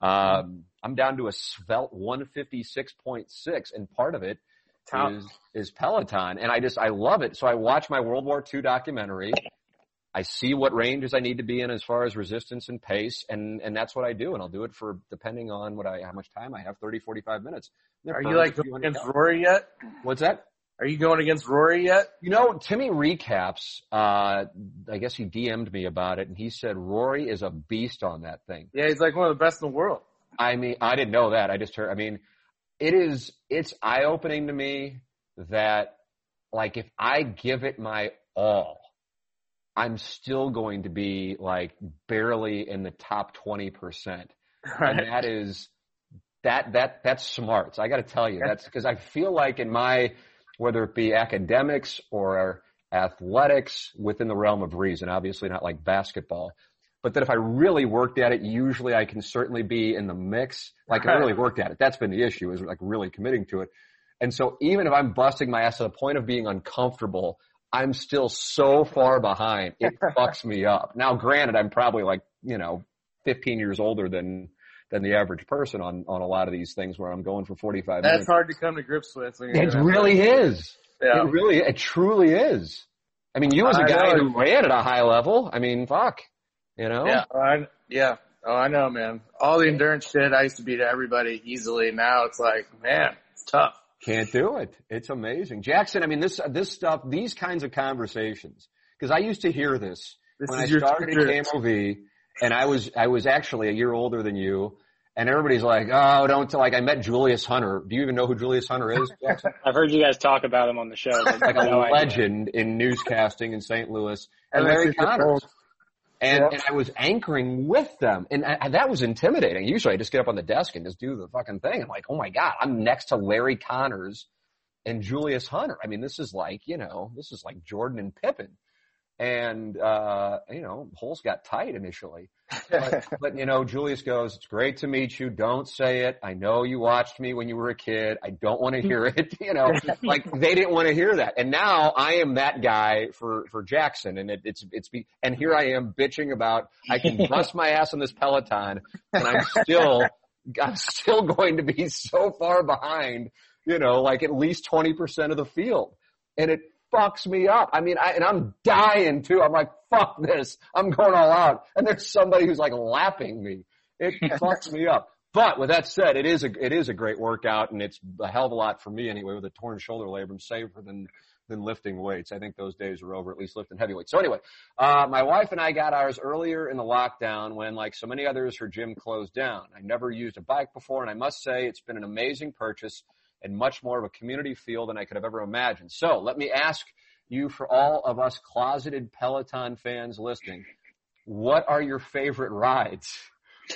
Um, I'm down to a svelte 156.6 and part of it is is Peloton. And I just, I love it. So I watch my World War II documentary. I see what ranges I need to be in as far as resistance and pace. And, and that's what I do. And I'll do it for depending on what I, how much time I have, 30, 45 minutes. Are you like against Rory yet? What's that? Are you going against Rory yet? You know, Timmy recaps. Uh, I guess he DM'd me about it, and he said Rory is a beast on that thing. Yeah, he's like one of the best in the world. I mean, I didn't know that. I just heard. I mean, it is. It's eye opening to me that, like, if I give it my all, I'm still going to be like barely in the top twenty percent, right. and that is that that that's smart. So I got to tell you, that's because I feel like in my whether it be academics or athletics within the realm of reason, obviously not like basketball. But that if I really worked at it, usually I can certainly be in the mix. Like I really worked at it. That's been the issue is like really committing to it. And so even if I'm busting my ass to the point of being uncomfortable, I'm still so far behind. It fucks me up. Now granted, I'm probably like, you know, 15 years older than than the average person on on a lot of these things where I'm going for 45 That's minutes. That's hard to come to grips with. it really is. Yeah. It really, it truly is. I mean, you as a I guy know. who ran at a high level, I mean, fuck, you know? Yeah, oh, I, yeah. Oh, I know, man. All the endurance shit, I used to beat everybody easily. Now it's like, man, it's tough. Can't do it. It's amazing. Jackson, I mean, this, this stuff, these kinds of conversations, because I used to hear this, this when I started at KMOV and I was I was actually a year older than you. And everybody's like, oh, don't like. I met Julius Hunter. Do you even know who Julius Hunter is? I've heard you guys talk about him on the show. like a no legend idea. in newscasting in St. Louis. And, and Larry Connors. And, and, I was anchoring with them, and I, that was intimidating. Usually, I just get up on the desk and just do the fucking thing. I'm like, oh my god, I'm next to Larry Connors and Julius Hunter. I mean, this is like, you know, this is like Jordan and Pippen and uh, you know, holes got tight initially. But, but, you know, Julius goes, "It's great to meet you. Don't say it. I know you watched me when you were a kid. I don't want to hear it." You know, like they didn't want to hear that, and now I am that guy for for Jackson, and it, it's it's be, and here I am bitching about I can bust my ass on this Peloton, and I'm still I'm still going to be so far behind. You know, like at least twenty percent of the field, and it fucks me up. I mean, I, and I'm dying too. I'm like, fuck this. I'm going all out. And there's somebody who's like lapping me. It fucks me up. But with that said, it is a, it is a great workout and it's a hell of a lot for me anyway with a torn shoulder labrum safer than, than lifting weights. I think those days are over, at least lifting heavy weights. So anyway, uh, my wife and I got ours earlier in the lockdown when like so many others, her gym closed down. I never used a bike before and I must say it's been an amazing purchase and much more of a community feel than I could have ever imagined. So let me ask you for all of us closeted Peloton fans listening, what are your favorite rides?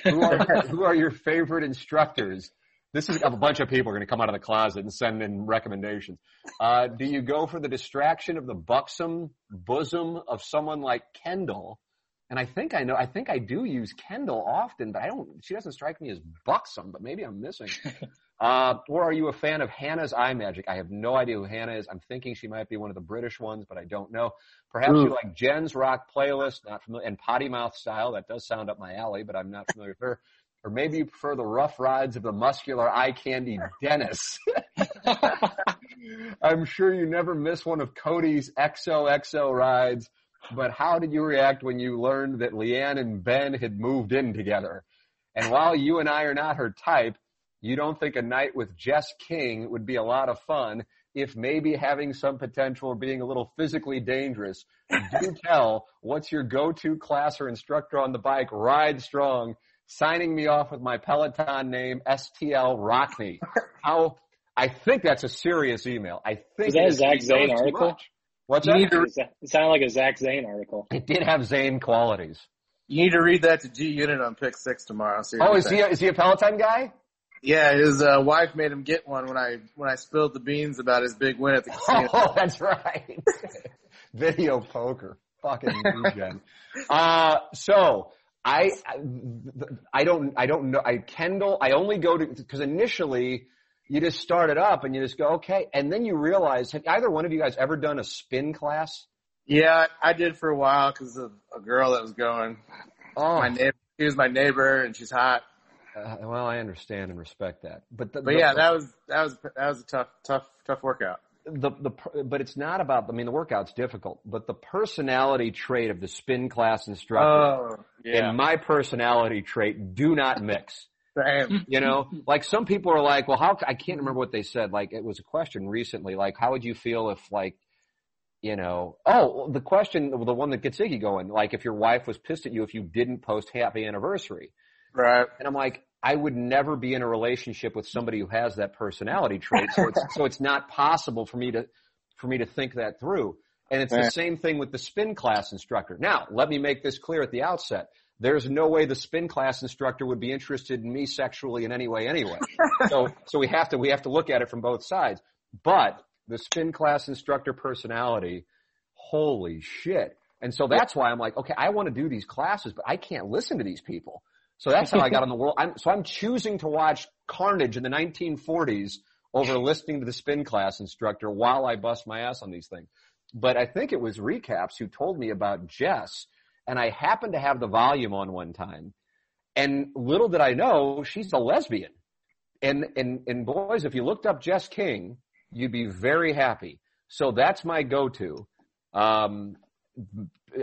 who are, who are your favorite instructors? This is a bunch of people are going to come out of the closet and send in recommendations. Uh, do you go for the distraction of the buxom bosom of someone like Kendall? And I think I know, I think I do use Kendall often, but I don't, she doesn't strike me as buxom, but maybe I'm missing. Uh, or are you a fan of Hannah's Eye Magic? I have no idea who Hannah is. I'm thinking she might be one of the British ones, but I don't know. Perhaps Ooh. you like Jenn's rock playlist, not familiar, and potty mouth style. That does sound up my alley, but I'm not familiar with her. Or maybe you prefer the rough rides of the muscular eye candy Denis. I'm sure you never miss one of Cody's XOXO rides, but how did you react when you learned that Leanne and Ben had moved in together? And while you and I are not her type, you don't think a night with Jess King would be a lot of fun if maybe having some potential or being a little physically dangerous. Do tell what's your go-to class or instructor on the bike. Ride strong. Signing me off with my Peloton name, STL Rockney. How, I think that's a serious email. I think Is that a Zach Zane article? What's that? It sounded like a Zach Zane article. It did have Zane qualities. You need to read that to G Unit on pick six tomorrow. oh, is he, a, is he a Peloton guy? Yeah, his uh, wife made him get one when I when I spilled the beans about his big win at the casino. Oh, that's right. Video poker, fucking Gen. uh, so I I don't I don't know. I Kendall. I only go to because initially you just start it up and you just go okay, and then you realize have either one of you guys ever done a spin class? Yeah, I did for a while because of a girl that was going. Oh, my neighbor. She was my neighbor, and she's hot. Uh, well, I understand and respect that, but the, but the, yeah, that was that was that was a tough tough tough workout. The the but it's not about. I mean, the workout's difficult, but the personality trait of the spin class instructor oh, yeah. and my personality trait do not mix. Same. You know, like some people are like, well, how I can't remember what they said. Like it was a question recently. Like, how would you feel if like you know, oh, the question, the one that gets Iggy going, like if your wife was pissed at you if you didn't post happy anniversary. Right. And I'm like, I would never be in a relationship with somebody who has that personality trait. So it's, so it's not possible for me to, for me to think that through. And it's the same thing with the spin class instructor. Now, let me make this clear at the outset. There's no way the spin class instructor would be interested in me sexually in any way anyway. so, so we have to, we have to look at it from both sides. But the spin class instructor personality, holy shit. And so that's why I'm like, okay, I want to do these classes, but I can't listen to these people. So that's how I got on the world. I'm, so I'm choosing to watch Carnage in the 1940s over listening to the spin class instructor while I bust my ass on these things. But I think it was recaps who told me about Jess and I happened to have the volume on one time and little did I know she's a lesbian. And, and, and boys, if you looked up Jess King, you'd be very happy. So that's my go-to. Um,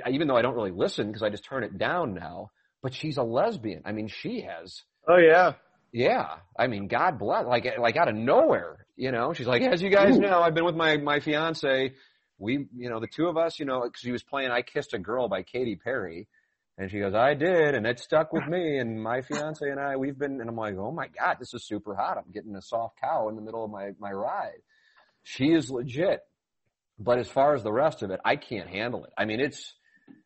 even though I don't really listen because I just turn it down now, but she's a lesbian. I mean, she has. Oh yeah. Yeah. I mean, God bless, like, like out of nowhere, you know, she's like, as you guys Ooh. know, I've been with my, my fiance. We, you know, the two of us, you know, cause she was playing I Kissed a Girl by Katy Perry. And she goes, I did, and it stuck with me, and my fiance and I, we've been, and I'm like, oh my God, this is super hot. I'm getting a soft cow in the middle of my, my ride. She is legit. But as far as the rest of it, I can't handle it. I mean, it's,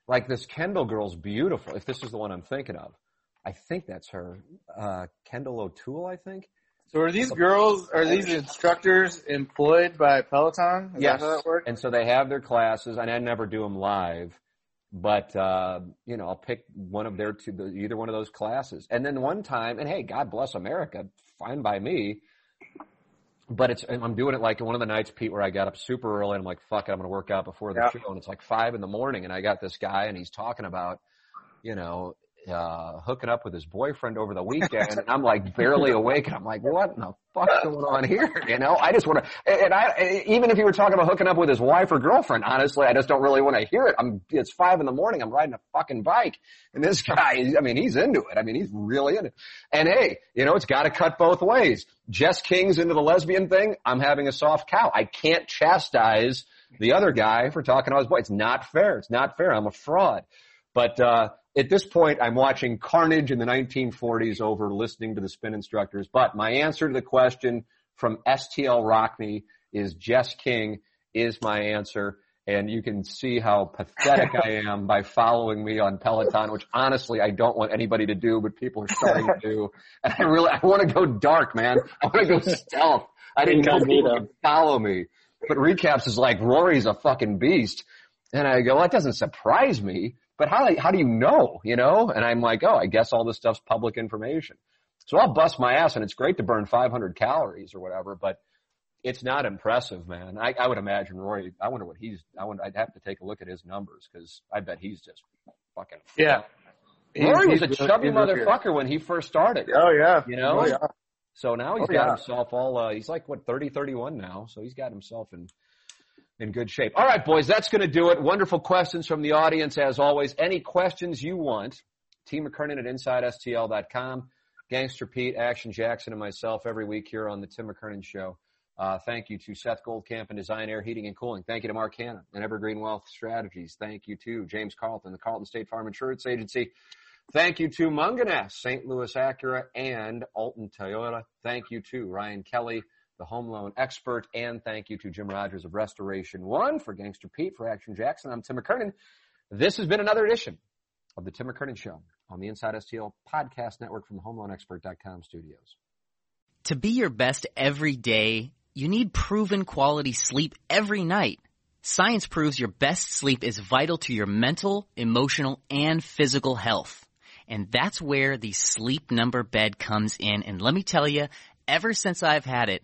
like this Kendall girl's beautiful. If this is the one I'm thinking of, I think that's her. Uh, Kendall O'Toole, I think. So are these girls, are these instructors employed by Peloton? Is yes. And so they have their classes, and I never do them live, but uh, you know, I'll pick one of their two, either one of those classes. And then one time, and hey, God bless America, fine by me but it's I'm doing it like one of the nights, Pete, where I got up super early and I'm like, fuck it, I'm gonna work out before the yeah. show, and it's like five in the morning, and I got this guy, and he's talking about, you know, uh, hooking up with his boyfriend over the weekend, and I'm like barely awake, and I'm like, what in the fuck's going on here? You know, I just want to, and I, even if you were talking about hooking up with his wife or girlfriend, honestly, I just don't really want to hear it. I'm, it's five in the morning, I'm riding a fucking bike, and this guy, I mean, he's into it. I mean, he's really into it. And hey, you know, it's got to cut both ways. Jess King's into the lesbian thing. I'm having a soft cow. I can't chastise the other guy for talking to his boy. It's not fair. It's not fair. I'm a fraud. But, uh, at this point, I'm watching Carnage in the 1940s over listening to the spin instructors. But my answer to the question, from STL Rockney is Jess King is my answer. And you can see how pathetic I am by following me on Peloton, which honestly I don't want anybody to do, but people are starting to do. And I really, I want to go dark, man. I want to go stealth. I didn't know people could follow me. But recaps is like Rory's a fucking beast. And I go, well, that doesn't surprise me, but how, how do you know, you know? And I'm like, oh, I guess all this stuff's public information. So I'll bust my ass and it's great to burn 500 calories or whatever, but it's not impressive, man. I, I would imagine Rory, I wonder what he's, I would, I'd have to take a look at his numbers because I bet he's just fucking. Yeah. Rory was a chubby motherfucker when he first started. Oh yeah. You know? Oh, yeah. So now he's Oh, got yeah. himself all, uh, he's like what, 30, 31 now. So he's got himself in, in good shape. All right, boys, that's going to do it. Wonderful questions from the audience as always. Any questions you want, T. McKernan at InsideSTL.com. Gangster Pete, Action Jackson, and myself every week here on the Tim McKernan Show. Uh, thank you to Seth Goldcamp and Design Air Heating and Cooling. Thank you to Mark Hanna and Evergreen Wealth Strategies. Thank you to James Carlton, the Carlton State Farm Insurance Agency. Thank you to Mungenast, St. Louis Acura, and Alton Toyota. Thank you to Ryan Kelly, the home loan expert, and thank you to Jim Rogers of Restoration One for Gangster Pete, for Action Jackson. I'm Tim McKernan. This has been another edition of the Tim McKernan Show on the Inside STL Podcast Network from HomeLoanExpert.com studios. To be your best every day, you need proven quality sleep every night. Science proves your best sleep is vital to your mental, emotional, and physical health. And that's where the sleep number bed comes in. And let me tell you, ever since I've had it,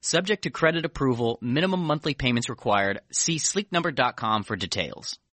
Subject to credit approval, minimum monthly payments required. See sleepnumber.com for details.